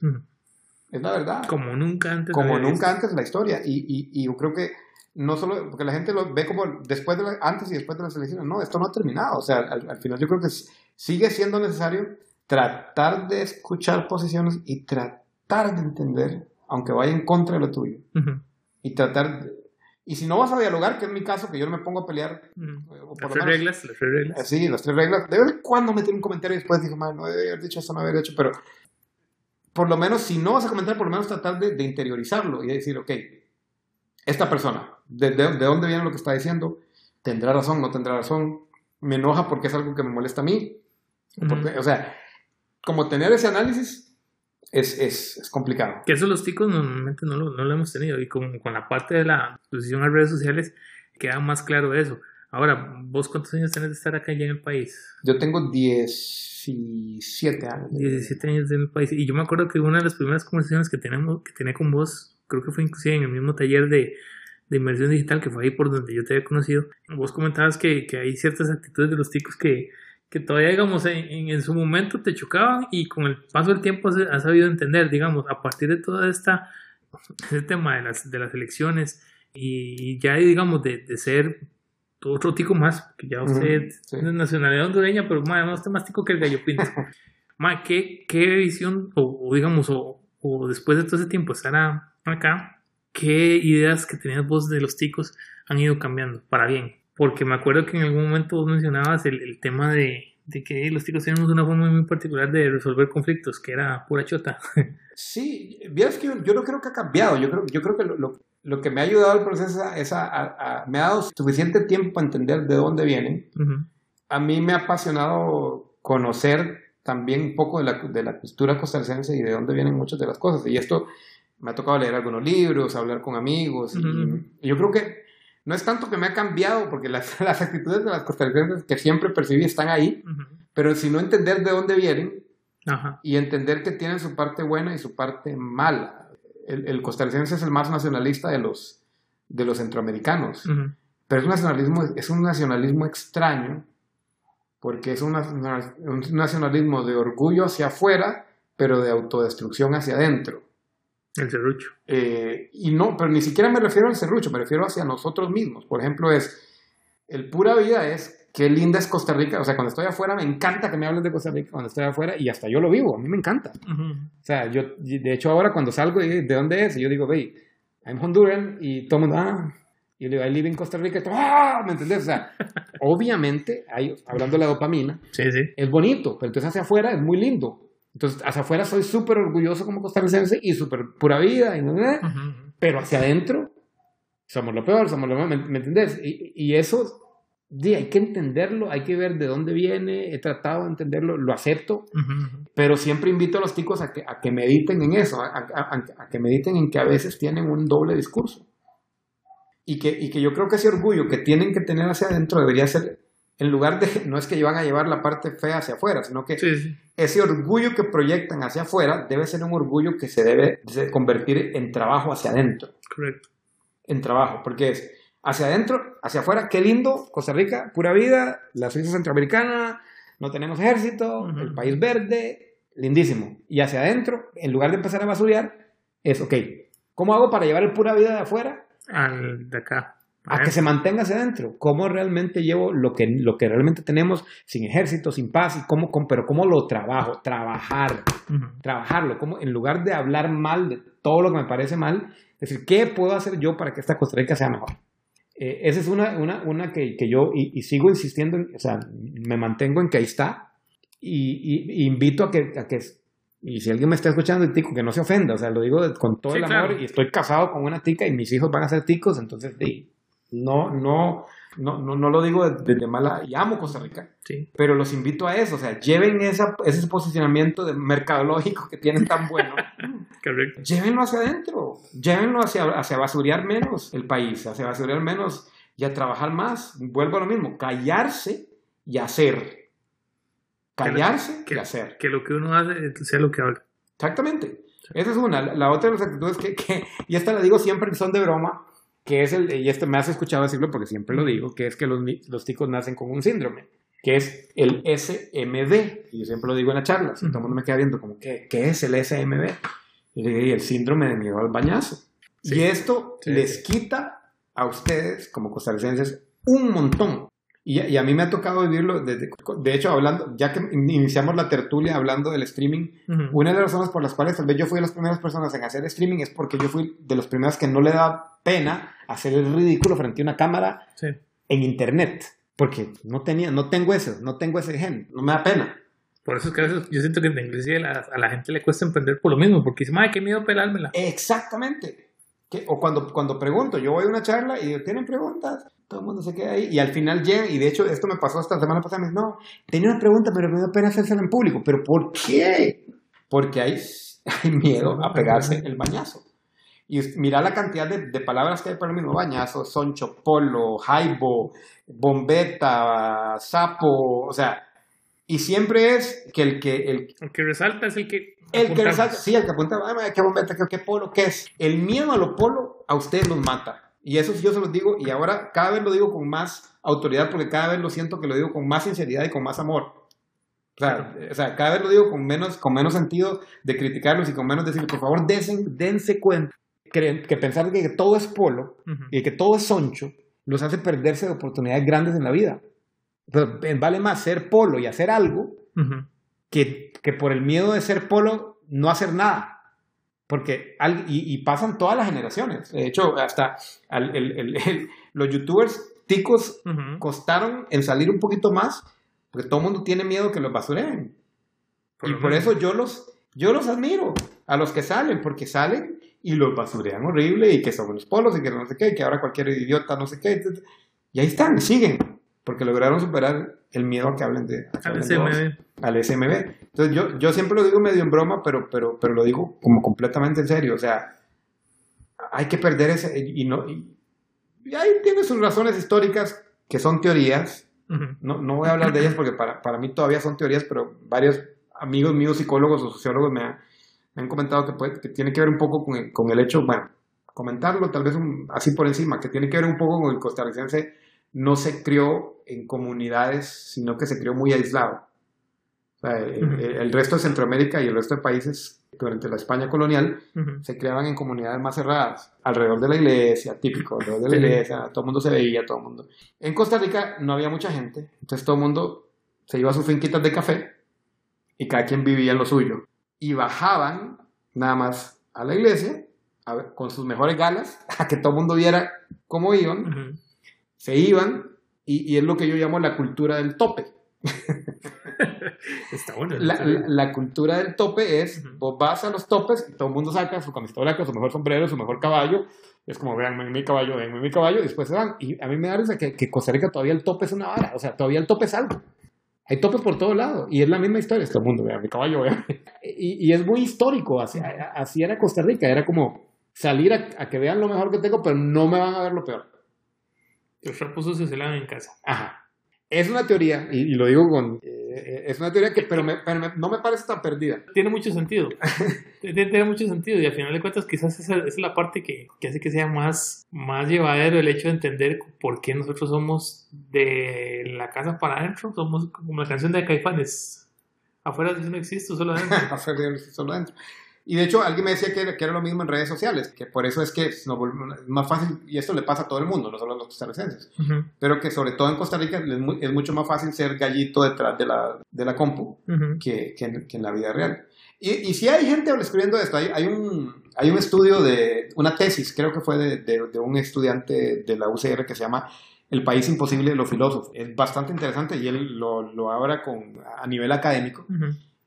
Speaker 2: Es la verdad.
Speaker 1: Como nunca antes.
Speaker 2: Como nunca antes en la historia. Y, y, y, yo creo que no solo, porque la gente lo ve como después de antes y después de las elecciones. No, esto no ha terminado. O sea, al, al final yo creo que sigue siendo necesario tratar de escuchar posiciones y tratar de entender, aunque vaya en contra de lo tuyo. Y tratar y si no vas a dialogar, que es mi caso, que yo no me pongo a pelear.
Speaker 1: Mm. las tres reglas, las tres reglas.
Speaker 2: Eh, sí, las tres reglas. De vez en cuando meter un comentario y después digo, no debe haber dicho esto, no haber hecho, pero por lo menos, si no vas a comentar, por lo menos tratar de, interiorizarlo y decir, ok, esta persona, de, de, dónde viene lo que está diciendo? ¿Tendrá razón? ¿No tendrá razón? ¿Me enoja porque es algo que me molesta a mí? o sea, como tener ese análisis es, es, es, complicado.
Speaker 1: Que eso los ticos normalmente no lo, no lo hemos tenido y con, con la parte de la exposición a redes sociales queda más claro eso. Ahora, ¿vos cuántos años tenés de estar acá ya en el país?
Speaker 2: Yo tengo 17 años.
Speaker 1: 17 años en el país. Y yo me acuerdo que una de las primeras conversaciones que, tenemos, que tenía con vos, creo que fue inclusive en el mismo taller de, de inmersión digital, que fue ahí por donde yo te había conocido, vos comentabas que, que hay ciertas actitudes de los ticos que, que todavía, digamos, en, en, su momento te chocaban y con el paso del tiempo has, sabido entender, digamos, a partir de todo esta, este tema de las, de las elecciones y ya, digamos, de, de ser otro tico más, que ya usted es de nacionalidad hondureña, pero más, no está más tico que el gallo pinto. [laughs] ¿qué, ¿qué, visión, o, digamos, o, o, después de todo ese tiempo estar acá, qué ideas que tenías vos de los ticos han ido cambiando para bien? porque me acuerdo que en algún momento vos mencionabas el, el tema de, de, que los ticos tenemos una forma muy particular de resolver conflictos, que era pura chota. [laughs]
Speaker 2: Sí, vieras que yo, no creo que ha cambiado, yo creo, yo creo que lo, lo, lo que me ha ayudado al proceso es a, a, me ha dado suficiente tiempo para entender de dónde vienen. A mí me ha apasionado conocer también un poco de la, de la cultura costarricense y de dónde vienen muchas de las cosas. Y esto me ha tocado leer algunos libros, hablar con amigos. y yo creo que no es tanto que me ha cambiado, porque las, [laughs] las actitudes de las costarricenses que siempre percibí están ahí, pero si no entender de dónde vienen y entender que tienen su parte buena y su parte mala. El, el costarricense es el más nacionalista de los, de los centroamericanos, pero es un, nacionalismo, es un nacionalismo extraño, porque es un, un nacionalismo de orgullo hacia afuera, pero de autodestrucción hacia adentro.
Speaker 1: El serrucho.
Speaker 2: Eh, y no, pero ni siquiera me refiero al serrucho, me refiero hacia nosotros mismos. Por ejemplo, es, el pura vida es, qué linda es Costa Rica. O sea, cuando estoy afuera, me encanta que me hables de Costa Rica cuando estoy afuera y hasta yo lo vivo, a mí me encanta. O sea, yo, de hecho, ahora cuando salgo, ¿de dónde es? Y yo digo, ve, I'm Honduran y todo el mundo, ah, y yo digo, I live in Costa Rica, ¡ah! ¿me entendés? O sea, [laughs] obviamente, hay, hablando de la dopamina,
Speaker 1: sí, sí.
Speaker 2: es bonito, pero entonces hacia afuera es muy lindo. Entonces, hacia afuera soy súper orgulloso como costarricense y súper pura vida, y, pero hacia adentro somos lo peor, somos lo ¿me, ¿me entendés? Y, y eso, di, hay que entenderlo, hay que ver de dónde viene, he tratado de entenderlo, lo acepto, pero siempre invito a los chicos a que, a que mediten en eso, a, a, a, que mediten en que a veces tienen un doble discurso. Y que, y que yo creo que ese orgullo que tienen que tener hacia adentro debería ser en lugar de, no es que van a llevar la parte fea hacia afuera, sino que ese orgullo que proyectan hacia afuera debe ser un orgullo que se debe convertir en trabajo hacia adentro.
Speaker 1: Correcto.
Speaker 2: En trabajo, porque es hacia adentro, hacia afuera, qué lindo, Costa Rica, pura vida, la Suiza centroamericana, no tenemos ejército, el país verde, lindísimo. Y hacia adentro, en lugar de empezar a basurear, es, ok, ¿cómo hago para llevar el pura vida de afuera?
Speaker 1: Al de acá
Speaker 2: a que se mantenga hacia adentro. ¿Cómo realmente llevo lo que, lo que realmente tenemos sin ejército, sin paz? Y cómo, pero cómo lo trabajo, trabajar, trabajarlo. Cómo, en lugar de hablar mal de todo lo que me parece mal, es decir, ¿qué puedo hacer yo para que esta Costa Rica sea mejor? Eh, esa es una, una, una que, que, yo, y, sigo insistiendo, o sea, me mantengo en que ahí está, y, y, invito a que, a que y si alguien me está escuchando tico, que no se ofenda, o sea, lo digo con todo el amor y estoy casado con una tica y mis hijos van a ser ticos, entonces no, no, no, no, no lo digo desde mala, y amo Costa Rica, sí. pero los invito a eso, o sea, lleven esa, ese posicionamiento de mercadológico que tienen tan bueno, [laughs] Correcto. llévenlo hacia adentro, llévenlo hacia, hacia basurear menos el país, hacia basurear menos y a trabajar más, vuelvo a lo mismo, callarse y hacer Callarse
Speaker 1: que,
Speaker 2: y hacer.
Speaker 1: Que lo que uno hace sea lo que habla.
Speaker 2: Exactamente. Esa es una. La otra de las actitudes que, que, y esta la digo siempre que son de broma, que es el, y esto me has escuchado decirlo porque siempre lo digo, que es que los, los ticos nacen con un síndrome, que es el SMD. Y yo siempre lo digo en las charlas, y todo el mundo me queda viendo como, ¿qué, qué es el SMD? Y el síndrome de miedo al bañazo. y esto les quita a ustedes, como costarricenses, un montón. Y, a mí me ha tocado vivirlo, desde, de hecho, hablando, ya que iniciamos la tertulia hablando del streaming, una de las razones por las cuales tal vez yo fui de las primeras personas en hacer streaming es porque yo fui de los primeros que no le da pena hacer el ridículo frente a una cámara en internet, porque no tenía, no tengo eso, no tengo ese gen, no me da pena.
Speaker 1: Por eso es que yo siento que en inglés a, la gente le cuesta emprender por lo mismo, porque dice, ay, qué miedo pelármela.
Speaker 2: Exactamente. O cuando, cuando pregunto, yo voy a una charla y ¿tienen preguntas? Todo el mundo se queda ahí y al final llega, y de hecho esto me pasó esta semana pasada, me no, tenía una pregunta pero me da pena hacérsela en público, pero ¿por qué? Porque hay, [laughs] hay miedo a pegarse el bañazo. Y mira la cantidad de, de, palabras que hay para el mismo bañazo, soncho, polo, jaibo, bombeta, sapo, o sea, y siempre es que el que... El,
Speaker 1: el que resalta es el que...
Speaker 2: El que resalta, sí, el que apunta, qué bombeta, qué, qué polo, qué es. El miedo a lo polo a ustedes los mata. Y eso yo se los digo, y ahora cada vez lo digo con más autoridad, porque cada vez lo siento que lo digo con más sinceridad y con más amor. O sea, o sea cada vez lo digo con menos, con menos sentido de criticarlos y con menos decir, por favor, dense, dense cuenta que, que pensar que, todo es polo y que todo es soncho los hace perderse de oportunidades grandes en la vida. vale más ser polo y hacer algo que, que por el miedo de ser polo no hacer nada. Porque, y, pasan todas las generaciones. De hecho, hasta los youtubers ticos costaron en salir un poquito más, porque todo el mundo tiene miedo que los basureen. y por eso yo los, yo los admiro a los que salen, porque salen y los basurean horrible y que son los polos y que no sé qué, y que ahora cualquier idiota no sé qué. Y ahí están, siguen, porque lograron superar el miedo a que hablen de...
Speaker 1: al SMB.
Speaker 2: al SMB. Entonces yo, yo siempre lo digo medio en broma, pero, pero, pero lo digo como completamente en serio. O sea, hay que perder ese... Y, no, y, ahí tiene sus razones históricas que son teorías. no, no voy a hablar de ellas porque para, para mí todavía son teorías, pero varios amigos míos, psicólogos o sociólogos, me, han comentado que, puede, que tiene que ver un poco con el, con el hecho, bueno, comentarlo tal vez así por encima, que tiene que ver un poco con el costarricense no se crió en comunidades, sino que se crió muy aislado. el, resto de Centroamérica y el resto de países durante la España colonial se creaban en comunidades más cerradas, alrededor de la iglesia, típico, alrededor de la iglesia, todo el mundo se veía, todo el mundo. En Costa Rica no había mucha gente, entonces todo el mundo se iba a sus finquitas de café y cada quien vivía en lo suyo. Y bajaban nada más a la iglesia con sus mejores galas, [laughs] a que todo el mundo viera cómo iban se iban y, es lo que yo llamo la cultura del tope. [laughs]
Speaker 1: Está bueno.
Speaker 2: La, cultura del tope es, vos vas a los topes y todo el mundo saca su camiseta blanca, su mejor sombrero, su mejor caballo. Es como, vean mi caballo, vean mi caballo, y después se van. Y a mí me da risa que, que Costa Rica todavía el tope es una vara, o sea, todavía el tope es algo. Hay topes por todo lado y es la misma historia. Todo el mundo, vean mi caballo, vean. Y, y es muy histórico, así, así, era Costa Rica, era como salir a, a que vean lo mejor que tengo, pero no me van a ver lo peor.
Speaker 1: Los trapos sucios se lavan en casa.
Speaker 2: Ajá. Es una teoría, y, lo digo con... Eh, es una teoría que, pero, no me parece tan perdida.
Speaker 1: Tiene mucho sentido. [laughs] tiene, mucho sentido, y al final de cuentas quizás esa, es la parte que, que, hace que sea más, más llevadero el hecho de entender por qué nosotros somos de la casa para adentro, somos como la canción de Caifanes. Afuera no existe, solo adentro. [laughs]
Speaker 2: Afuera solo adentro. Y de hecho, alguien me decía que, era lo mismo en redes sociales, que por eso es que es más fácil, y esto le pasa a todo el mundo, no solo a los costarricenses, pero que sobre todo en Costa Rica es, mucho más fácil ser gallito detrás de la, de la compu que, que, en, la vida real. Y, y si hay gente escribiendo esto, hay, hay, un, hay un estudio de, una tesis, creo que fue de, de, un estudiante de la UCR que se llama El país imposible de los filósofos. Es bastante interesante y él lo, lo habla con, a nivel académico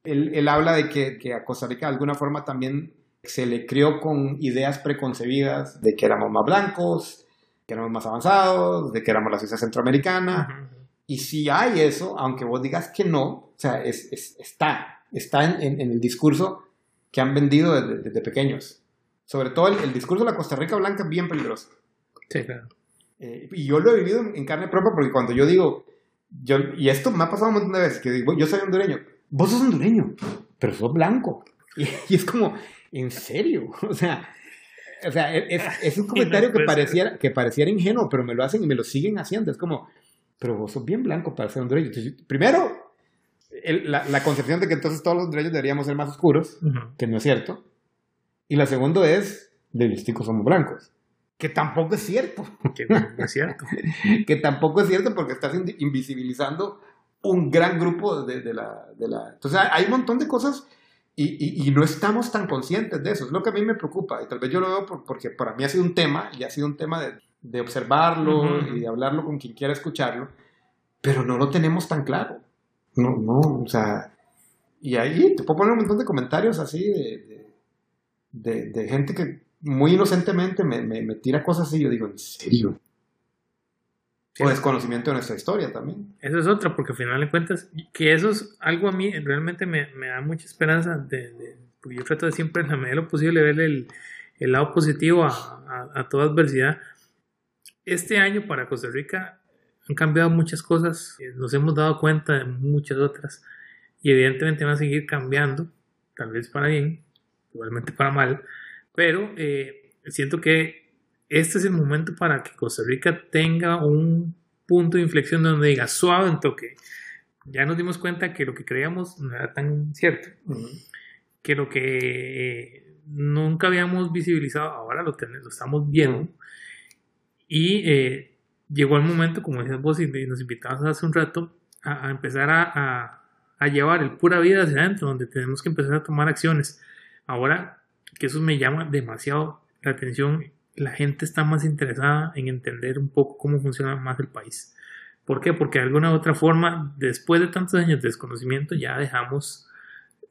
Speaker 2: Él, él habla de que, que, a Costa Rica de alguna forma también se le crió con ideas preconcebidas de que éramos más blancos, que éramos más avanzados, de que éramos la sociedad centroamericana. Y si hay eso, aunque vos digas que no, o sea, es, es, está, está en, en, el discurso que han vendido desde, desde pequeños. Sobre todo el, el, discurso de la Costa Rica blanca es bien peligroso.
Speaker 1: Sí, claro.
Speaker 2: Eh, y yo lo he vivido en, en, carne propia porque cuando yo digo, yo, y esto me ha pasado un montón de veces, que digo, yo soy hondureño, vos sos hondureño, pero sos blanco. Y, [laughs] y es como, ¿en serio? [laughs] O sea, o sea es, es un [laughs] comentario que pareciera, que pareciera ingenuo, pero me lo hacen y me lo siguen haciendo. Es como, pero vos sos bien blanco para ser hondureño. Entonces, primero, el, la, la, concepción de que entonces todos los hondureños deberíamos ser más oscuros, uh -huh. que no es cierto. Y la segunda es, de los ticos somos blancos. Que tampoco es cierto.
Speaker 1: Que no es cierto.
Speaker 2: que tampoco es cierto porque estás invisibilizando un gran grupo de, de, la, de la... Entonces hay un montón de cosas y, y, y, no estamos tan conscientes de eso. Es lo que a mí me preocupa. Y tal vez yo lo veo por, porque para mí ha sido un tema y ha sido un tema de, de observarlo uh -huh. y de hablarlo con quien quiera escucharlo, pero no lo tenemos tan claro. No, no, o sea, y ahí te puedo poner un montón de comentarios así de, de, de gente que muy inocentemente me, me, me, tira cosas así. Yo digo, ¿en serio? Sí. O desconocimiento de nuestra historia también.
Speaker 1: Eso es otra, porque al final de cuentas, que eso es algo a mí realmente me, me da mucha esperanza. De, de, porque yo trato de siempre, en la medida de lo posible, ver el, el lado positivo a, a, a toda adversidad. Este año para Costa Rica han cambiado muchas cosas, nos hemos dado cuenta de muchas otras y evidentemente van a seguir cambiando, tal vez para bien, igualmente para mal, pero eh, siento que este es el momento para que Costa Rica tenga un punto de inflexión donde diga suave en toque. Ya nos dimos cuenta que lo que creíamos no era tan cierto, uh -huh. que lo que eh, nunca habíamos visibilizado ahora lo, tenemos, lo estamos viendo. Uh -huh. Y eh, llegó el momento, como decías vos y nos invitabas hace un rato, a, a empezar a, a, a, llevar el pura vida hacia adentro, donde tenemos que empezar a tomar acciones. Ahora, que eso me llama demasiado la atención, la gente está más interesada en entender un poco cómo funciona más el país. ¿Por qué? Porque de alguna u otra forma, después de tantos años de desconocimiento, ya dejamos,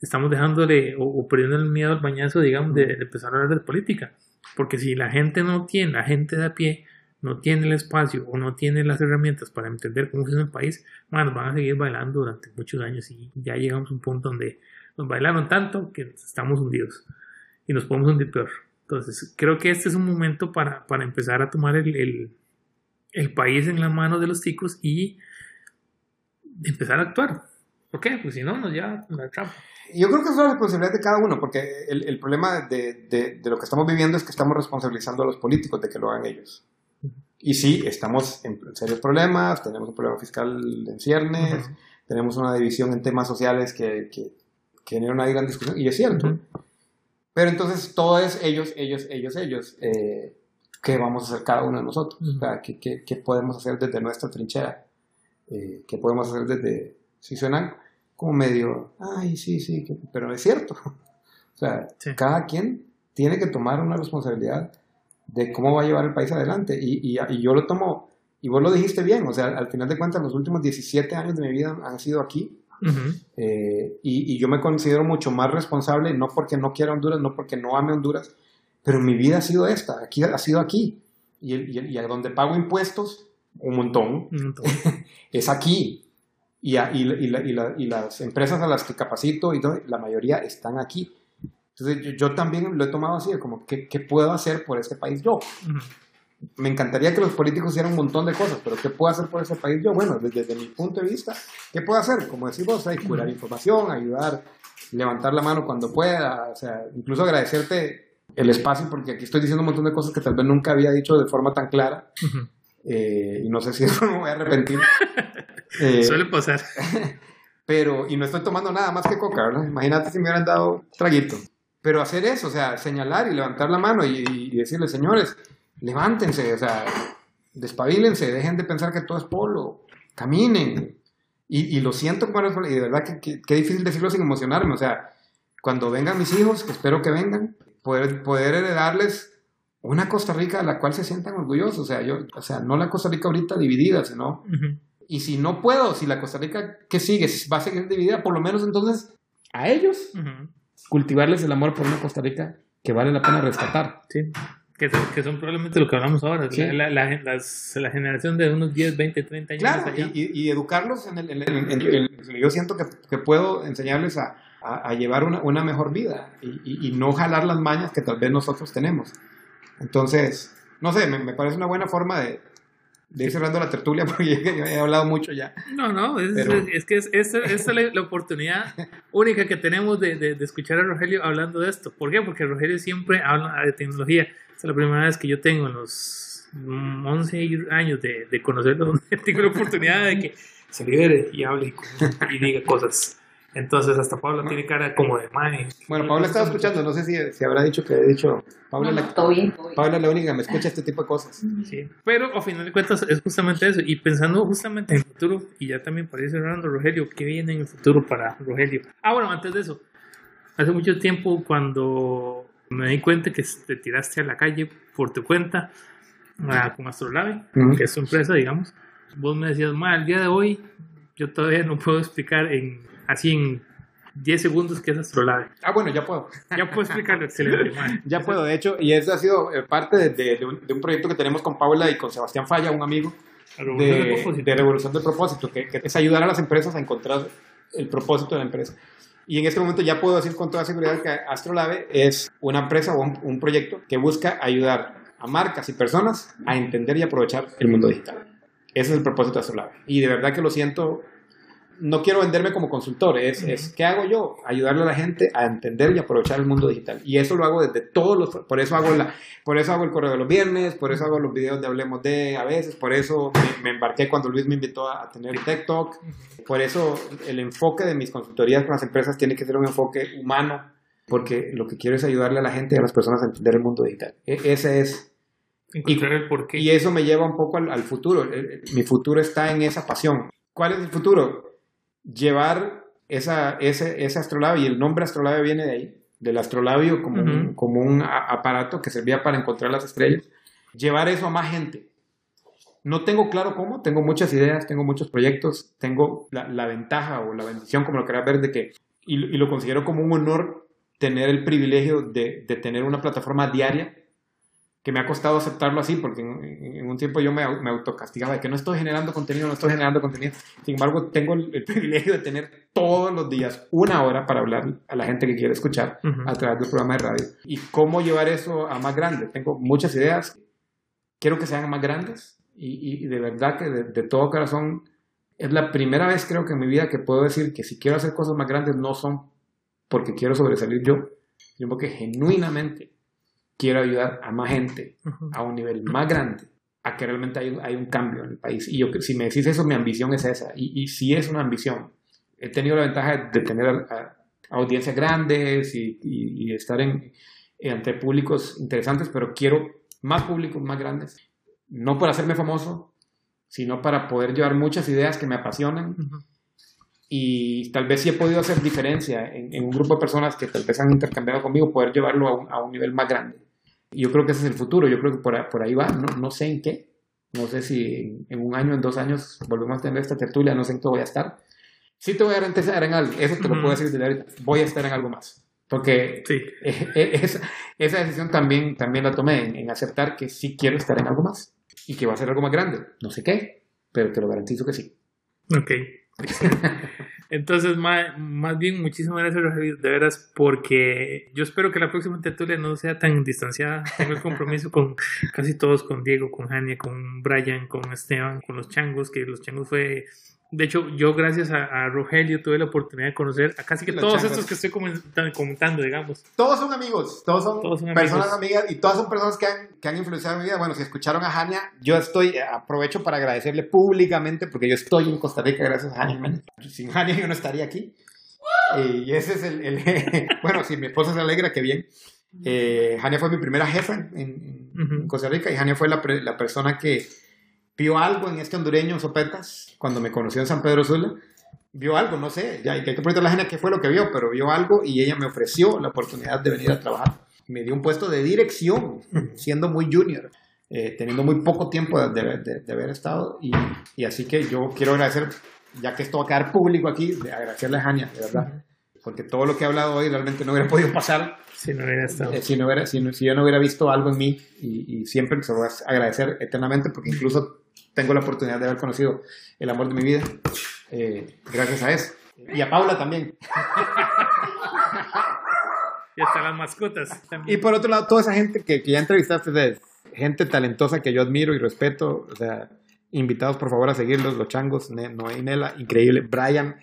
Speaker 1: estamos dejándole o, o perdiendo el miedo al bañazo, digamos, de, empezar a hablar de política. Porque si la gente no tiene, la gente de a pie, no tiene el espacio o no tiene las herramientas para entender cómo funciona el país, bueno, van a seguir bailando durante muchos años y ya llegamos a un punto donde nos bailaron tanto que estamos hundidos y nos podemos hundir peor. Entonces, creo que este es un momento para, para empezar a tomar el, el, el país en las manos de los chicos y empezar a actuar. ¿Por qué? Pues si no, nos lleva la trampa.
Speaker 2: Yo creo que es una responsabilidad de cada uno, porque el, el problema de, de, de, lo que estamos viviendo es que estamos responsabilizando a los políticos de que lo hagan ellos. Y sí, estamos en serios problemas, tenemos un problema fiscal en ciernes, uh -huh. tenemos una división en temas sociales que, que, que genera una gran discusión, y es cierto. Uh -huh. Pero entonces todo es ellos, ellos, ellos, ellos. Eh, ¿Qué vamos a hacer cada uno de nosotros? -huh. o sea, ¿qué, qué, qué, podemos hacer desde nuestra trinchera? Eh, ¿Qué podemos hacer desde... Si suenan como medio, ay, sí, sí, pero es cierto. [laughs] O sea, sí. cada quien tiene que tomar una responsabilidad de cómo va a llevar el país adelante. Y, y, y, yo lo tomo, y vos lo dijiste bien, o sea, al final de cuentas, los últimos 17 años de mi vida han sido aquí. Uh -huh. eh, y, y, yo me considero mucho más responsable, no porque no quiera Honduras, no porque no ame Honduras, pero mi vida ha sido esta, aquí, ha sido aquí. Y, y, y a donde pago impuestos, un montón,
Speaker 1: un montón. [laughs]
Speaker 2: es aquí. Y, a, la, la, y, las empresas a las que capacito, y todo, la mayoría están aquí. Entonces yo, yo, también lo he tomado así, como, ¿qué, ¿qué, puedo hacer por este país yo? Uh -huh. Me encantaría que los políticos hicieran un montón de cosas, pero ¿qué puedo hacer por ese país yo? Bueno, desde, desde mi punto de vista, ¿qué puedo hacer? Como decís vos, hay curar información, ayudar, levantar la mano cuando pueda, o sea, incluso agradecerte el espacio, porque aquí estoy diciendo un montón de cosas que tal vez nunca había dicho de forma tan clara. Uh -huh. eh, y no sé si eso [laughs] me voy a arrepentir. [laughs]
Speaker 1: eh, Suele pasar. [laughs]
Speaker 2: pero, y no estoy tomando nada más que coca, ¿verdad? Imagínate si me hubieran dado traguito. Pero hacer eso, o sea, señalar y levantar la mano y, y decirle, señores, levántense, o sea, despabilense, dejen de pensar que todo es polo, caminen. Y, y lo siento, y de verdad que, que, que, difícil decirlo sin emocionarme, o sea, cuando vengan mis hijos, que espero que vengan, poder, poder heredarles una Costa Rica a la cual se sientan orgullosos, o sea, yo, o sea, no la Costa Rica ahorita dividida, sino, uh -huh. y si no puedo, si la Costa Rica que sigue va a seguir dividida, por lo menos entonces a ellos, cultivarles el amor por una Costa Rica que vale la pena rescatar.
Speaker 1: Sí. Que, que son probablemente lo que hablamos ahora, la, la, la, generación de unos 10, 20, 30 años.
Speaker 2: Claro, y, y, educarlos en el, Yo siento que, que puedo enseñarles a, a, llevar una, una, mejor vida y, y, no jalar las mañas que tal vez nosotros tenemos. Entonces, no sé, me, me parece una buena forma de, de ir cerrando la tertulia [laughs] porque he hablado mucho ya.
Speaker 1: No, no, es, es que es, esta es la, oportunidad [laughs] única que tenemos de, de, escuchar a Rogelio hablando de esto. ¿Por qué? Porque Rogelio siempre habla de tecnología. es la primera vez que yo tengo en los 11 años de, de conocerlo, [laughs] tengo la oportunidad de que se libere y hable y diga cosas. Entonces, hasta Paula tiene cara como de mae.
Speaker 2: Bueno, Paula estaba escuchando, no sé si, si habrá dicho que he dicho. Paula, la, Paula es la única que me escucha este tipo de cosas.
Speaker 1: Sí, pero a final de cuentas es justamente eso. Y pensando justamente en el futuro, y ya también parece hablando Rogelio, ¿qué viene en el futuro para Rogelio? Ah, bueno, antes de eso, hace mucho tiempo cuando me di cuenta que te tiraste a la calle por tu cuenta ah, con Astrolabe, que es tu empresa, digamos, vos me decías, mal, el día de hoy yo todavía no puedo explicar en así en 10 segundos que es Astrolabe.
Speaker 2: Ah, bueno, ya puedo.
Speaker 1: Ya puedo explicarlo, excelente. [laughs]
Speaker 2: ya puedo, de hecho, y eso ha sido eh, parte de, de, un, proyecto que tenemos con Paula y con Sebastián Falla, un amigo, de, de, Revolución del Propósito, que, es ayudar a las empresas a encontrar el propósito de la empresa. Y en este momento ya puedo decir con toda seguridad que Astrolabe es una empresa o un, un proyecto que busca ayudar a marcas y personas a entender y aprovechar el mundo digital. Ese es el propósito de Astrolabe. Y de verdad que lo siento no quiero venderme como consultor, es, es, ¿qué hago yo? Ayudarle a la gente a entender y aprovechar el mundo digital. Y eso lo hago desde todos los, por eso hago la, por eso hago el correo de los viernes, por eso hago los videos de Hablemos de a veces, por eso me, embarqué cuando Luis me invitó a, tener TikTok, por eso el enfoque de mis consultorías con las empresas tiene que ser un enfoque humano, porque lo que quiero es ayudarle a la gente y a las personas a entender el mundo digital. E, ese es...
Speaker 1: Y, el porqué.
Speaker 2: y eso me lleva un poco al, al futuro. Mi futuro está en esa pasión. ¿Cuál es el futuro? Llevar esa, ese, ese astrolabio, y el nombre astrolabio viene de ahí, del astrolabio como, un, como un aparato que servía para encontrar las estrellas, llevar eso a más gente. No tengo claro cómo, tengo muchas ideas, tengo muchos proyectos, tengo la, ventaja o la bendición, como lo quieras ver, de que, y, lo considero como un honor tener el privilegio de, de tener una plataforma diaria que me ha costado aceptarlo así, porque en, un tiempo yo me, me, autocastigaba de que no estoy generando contenido, no estoy generando contenido. Sin embargo, tengo el, [laughs] privilegio de tener todos los días una hora para hablar a la gente que quiere escuchar a través del programa de radio. ¿Y cómo llevar eso a más grande? Tengo muchas ideas, quiero que sean más grandes y, y de verdad que de, de, todo corazón es la primera vez creo que en mi vida que puedo decir que si quiero hacer cosas más grandes no son porque quiero sobresalir yo, sino porque genuinamente quiero ayudar a más gente a un nivel más grande, a que realmente hay, hay, un cambio en el país. Y yo, si me decís eso, mi ambición es esa. Y, y si es una ambición, he tenido la ventaja de tener audiencias grandes y, y, estar en, ante públicos interesantes, pero quiero más públicos más grandes. No para hacerme famoso, sino para poder llevar muchas ideas que me apasionan. Y tal vez si he podido hacer diferencia en, un grupo de personas que tal vez han intercambiado conmigo, poder llevarlo a un, a un nivel más grande yo creo que ese es el futuro, yo creo que por, por ahí va, no, no, sé en qué, no sé si en un año, en dos años volvemos a tener esta tertulia, no sé en qué voy a estar. Sí te voy a garantizar en algo, eso te lo puedo decir de voy a estar en algo más. Porque sí. E, e, esa, esa, decisión también, también la tomé en, en, aceptar que sí quiero estar en algo más y que va a ser algo más grande. No sé qué, pero te lo garantizo que sí.
Speaker 1: Ok. [laughs] Entonces, más, más, bien, muchísimas gracias, Rogelio, de veras, porque yo espero que la próxima tertulia no sea tan distanciada. Tengo el compromiso con casi todos, con Diego, con Jania, con Brian, con Esteban, con los changos, que los changos fue de hecho, yo gracias a, Rogelio tuve la oportunidad de conocer a casi que todos estos que estoy comentando, digamos.
Speaker 2: Todos son amigos, todos son, personas amigas y todas son personas que han, que han influenciado mi vida. Bueno, si escucharon a Jania, yo estoy, aprovecho para agradecerle públicamente porque yo estoy en Costa Rica gracias a Jania. Sin Jania yo no estaría aquí. y ese es el, [laughs] bueno, si mi esposa se alegra, qué bien. Eh, Jania fue mi primera jefa en, Costa Rica y Jania fue la, la persona que vio algo en este hondureño Sopetas cuando me conoció en San Pedro Sula. Vio algo, no sé, ya hay que preguntarle a la gente qué fue lo que vio, pero vio algo y ella me ofreció la oportunidad de venir a trabajar. Me dio un puesto de dirección, siendo muy junior, eh, teniendo muy poco tiempo de, de, haber estado. Y, y, así que yo quiero agradecer, ya que esto va a quedar público aquí, de agradecerle a Jania, de verdad porque todo lo que he hablado hoy realmente no hubiera podido pasar
Speaker 1: si no hubiera estado.
Speaker 2: Eh, si, no hubiera, si, si, yo no hubiera visto algo en mí y, y siempre se lo voy a agradecer eternamente porque incluso tengo la oportunidad de haber conocido el amor de mi vida eh, gracias a eso. Y a Paula también.
Speaker 1: y hasta las mascotas
Speaker 2: también. Y por otro lado, toda esa gente que, que ya entrevistaste, de gente talentosa que yo admiro y respeto, o sea, invitados por favor a seguirlos, los changos, Noé y Nela, increíble, Brian,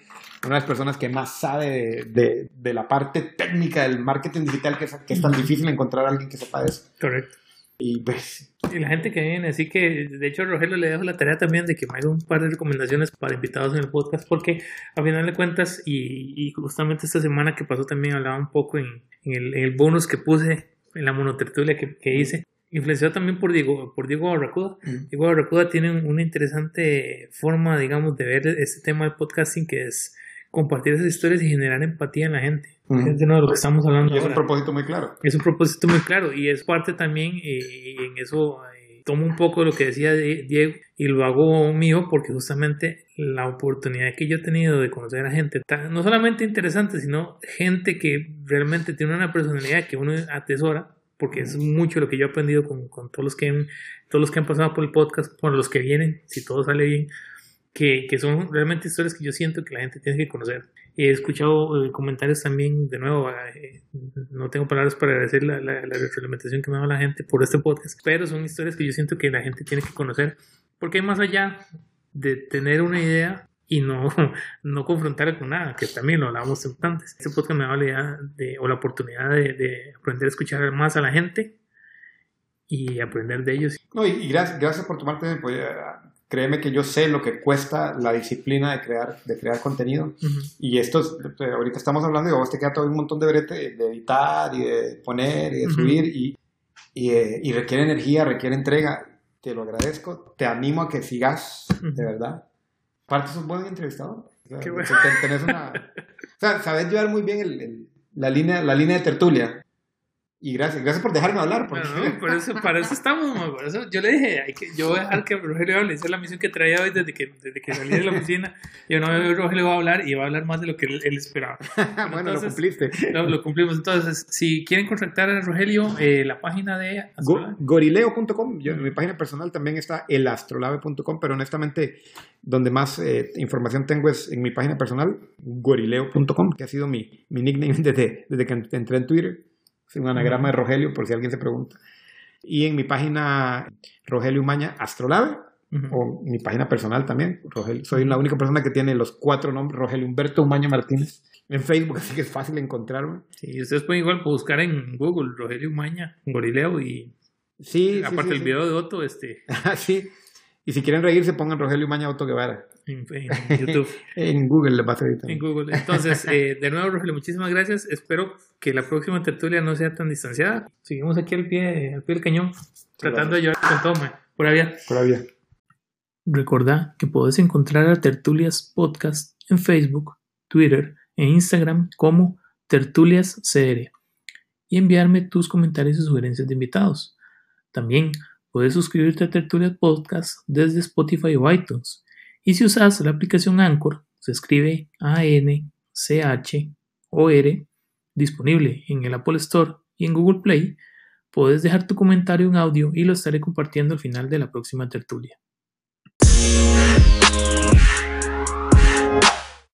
Speaker 2: una de las personas que más sabe de, de, la parte técnica del marketing digital, que es, que es tan difícil encontrar a alguien que sepa de eso.
Speaker 1: Correcto.
Speaker 2: Y pues...
Speaker 1: Y la gente que viene, así que de hecho Rogelio le dejo la tarea también de que me haga un par de recomendaciones para invitados en el podcast, porque a final de cuentas, y, y justamente esta semana que pasó también hablaba un poco en, en, el, en el, bonus que puse, en la monotertulia que, que hice, influenciado también por Diego, por Diego Barracuda. Mm. Diego Barracuda tiene una interesante forma, digamos, de ver este tema del podcasting que es compartir esas historias y generar empatía en la gente. Mm. Es de lo que estamos hablando.
Speaker 2: Y es un propósito muy claro.
Speaker 1: Es un propósito muy claro y es parte también, eh, en eso eh, tomo un poco de lo que decía Diego y lo hago mío porque justamente la oportunidad que yo he tenido de conocer a gente no solamente interesante, sino gente que realmente tiene una personalidad que uno atesora porque es mucho lo que yo he aprendido con, con todos los que todos los que han pasado por el podcast, por los que vienen, si todo sale bien, que, que, son realmente historias que yo siento que la gente tiene que conocer. He escuchado eh, comentarios también, de nuevo, eh, no tengo palabras para agradecer la, la, la, retroalimentación que me da la gente por este podcast, pero son historias que yo siento que la gente tiene que conocer, porque más allá de tener una idea y no, [laughs] no confrontar con nada, que también lo hablábamos antes. Este podcast me da la idea de, o la oportunidad de, de, aprender a escuchar más a la gente y aprender de ellos.
Speaker 2: No, y, y gracias, gracias por tomarte tiempo créeme que yo sé lo que cuesta la disciplina de crear, de crear contenido. Uh -huh. Y esto, es, ahorita estamos hablando de vos te queda todo un montón de brete de editar y de poner y de uh -huh. subir y, y, eh, y, requiere energía, requiere entrega. Te lo agradezco, te animo a que sigas, uh -huh. de verdad. Aparte, sos buen entrevistador. O sea, Qué bueno. tenés una, o sea, sabes llevar muy bien el, el, la, línea, la línea de tertulia. Y gracias, gracias por dejarme hablar.
Speaker 1: Porque... No, no, por eso, para eso estamos, por eso yo le dije, hay que, yo voy a dejar que Rogelio hable, esa es la misión que traía hoy desde que, desde que salí de la oficina, yo no veo Rogelio va a hablar y va a hablar más de lo que él, él esperaba. [laughs]
Speaker 2: bueno, entonces, lo cumpliste.
Speaker 1: Lo, lo, cumplimos, entonces, si quieren contactar a Rogelio, eh, la página de
Speaker 2: Go, gorileo.com, mi página personal también está elastrolabe.com, pero honestamente, donde más eh, información tengo es en mi página personal, gorileo.com, que ha sido mi, mi nickname [laughs] desde, desde que entré en Twitter un anagrama de Rogelio, por si alguien se pregunta. Y en mi página Rogelio Umaña Astrolabe, uh -huh. o mi página personal también. Rogelio, soy la única persona que tiene los cuatro nombres, Rogelio Humberto Umaña Martínez, en Facebook, así que es fácil encontrarme.
Speaker 1: Sí, ustedes pueden igual buscar en Google Rogelio Umaña, Gorileo y...
Speaker 2: Sí,
Speaker 1: aparte
Speaker 2: sí, sí,
Speaker 1: video de Otto, este... [laughs]
Speaker 2: sí, y si quieren reírse, pongan Rogelio Umaña Otto Guevara.
Speaker 1: En, en YouTube. [laughs]
Speaker 2: en Google le va a salir
Speaker 1: En Google. Entonces, [laughs] eh, de nuevo, Rogelio, muchísimas gracias. Espero que la próxima tertulia no sea tan distanciada. Seguimos aquí al pie, al pie del cañón, sí, tratando de llevar con todo, por vía.
Speaker 2: Por vía.
Speaker 1: Recordá que podés encontrar a Tertulias Podcast en Facebook, Twitter e Instagram como Tertulias CR y enviarme tus comentarios y sugerencias de invitados. También puedes suscribirte a Tertulias Podcast desde Spotify o iTunes. Y si usas la aplicación Anchor, se escribe A-N-C-H-O-R, disponible en el Apple Store y en Google Play, puedes dejar tu comentario en audio y lo estaré compartiendo al final de la próxima tertulia.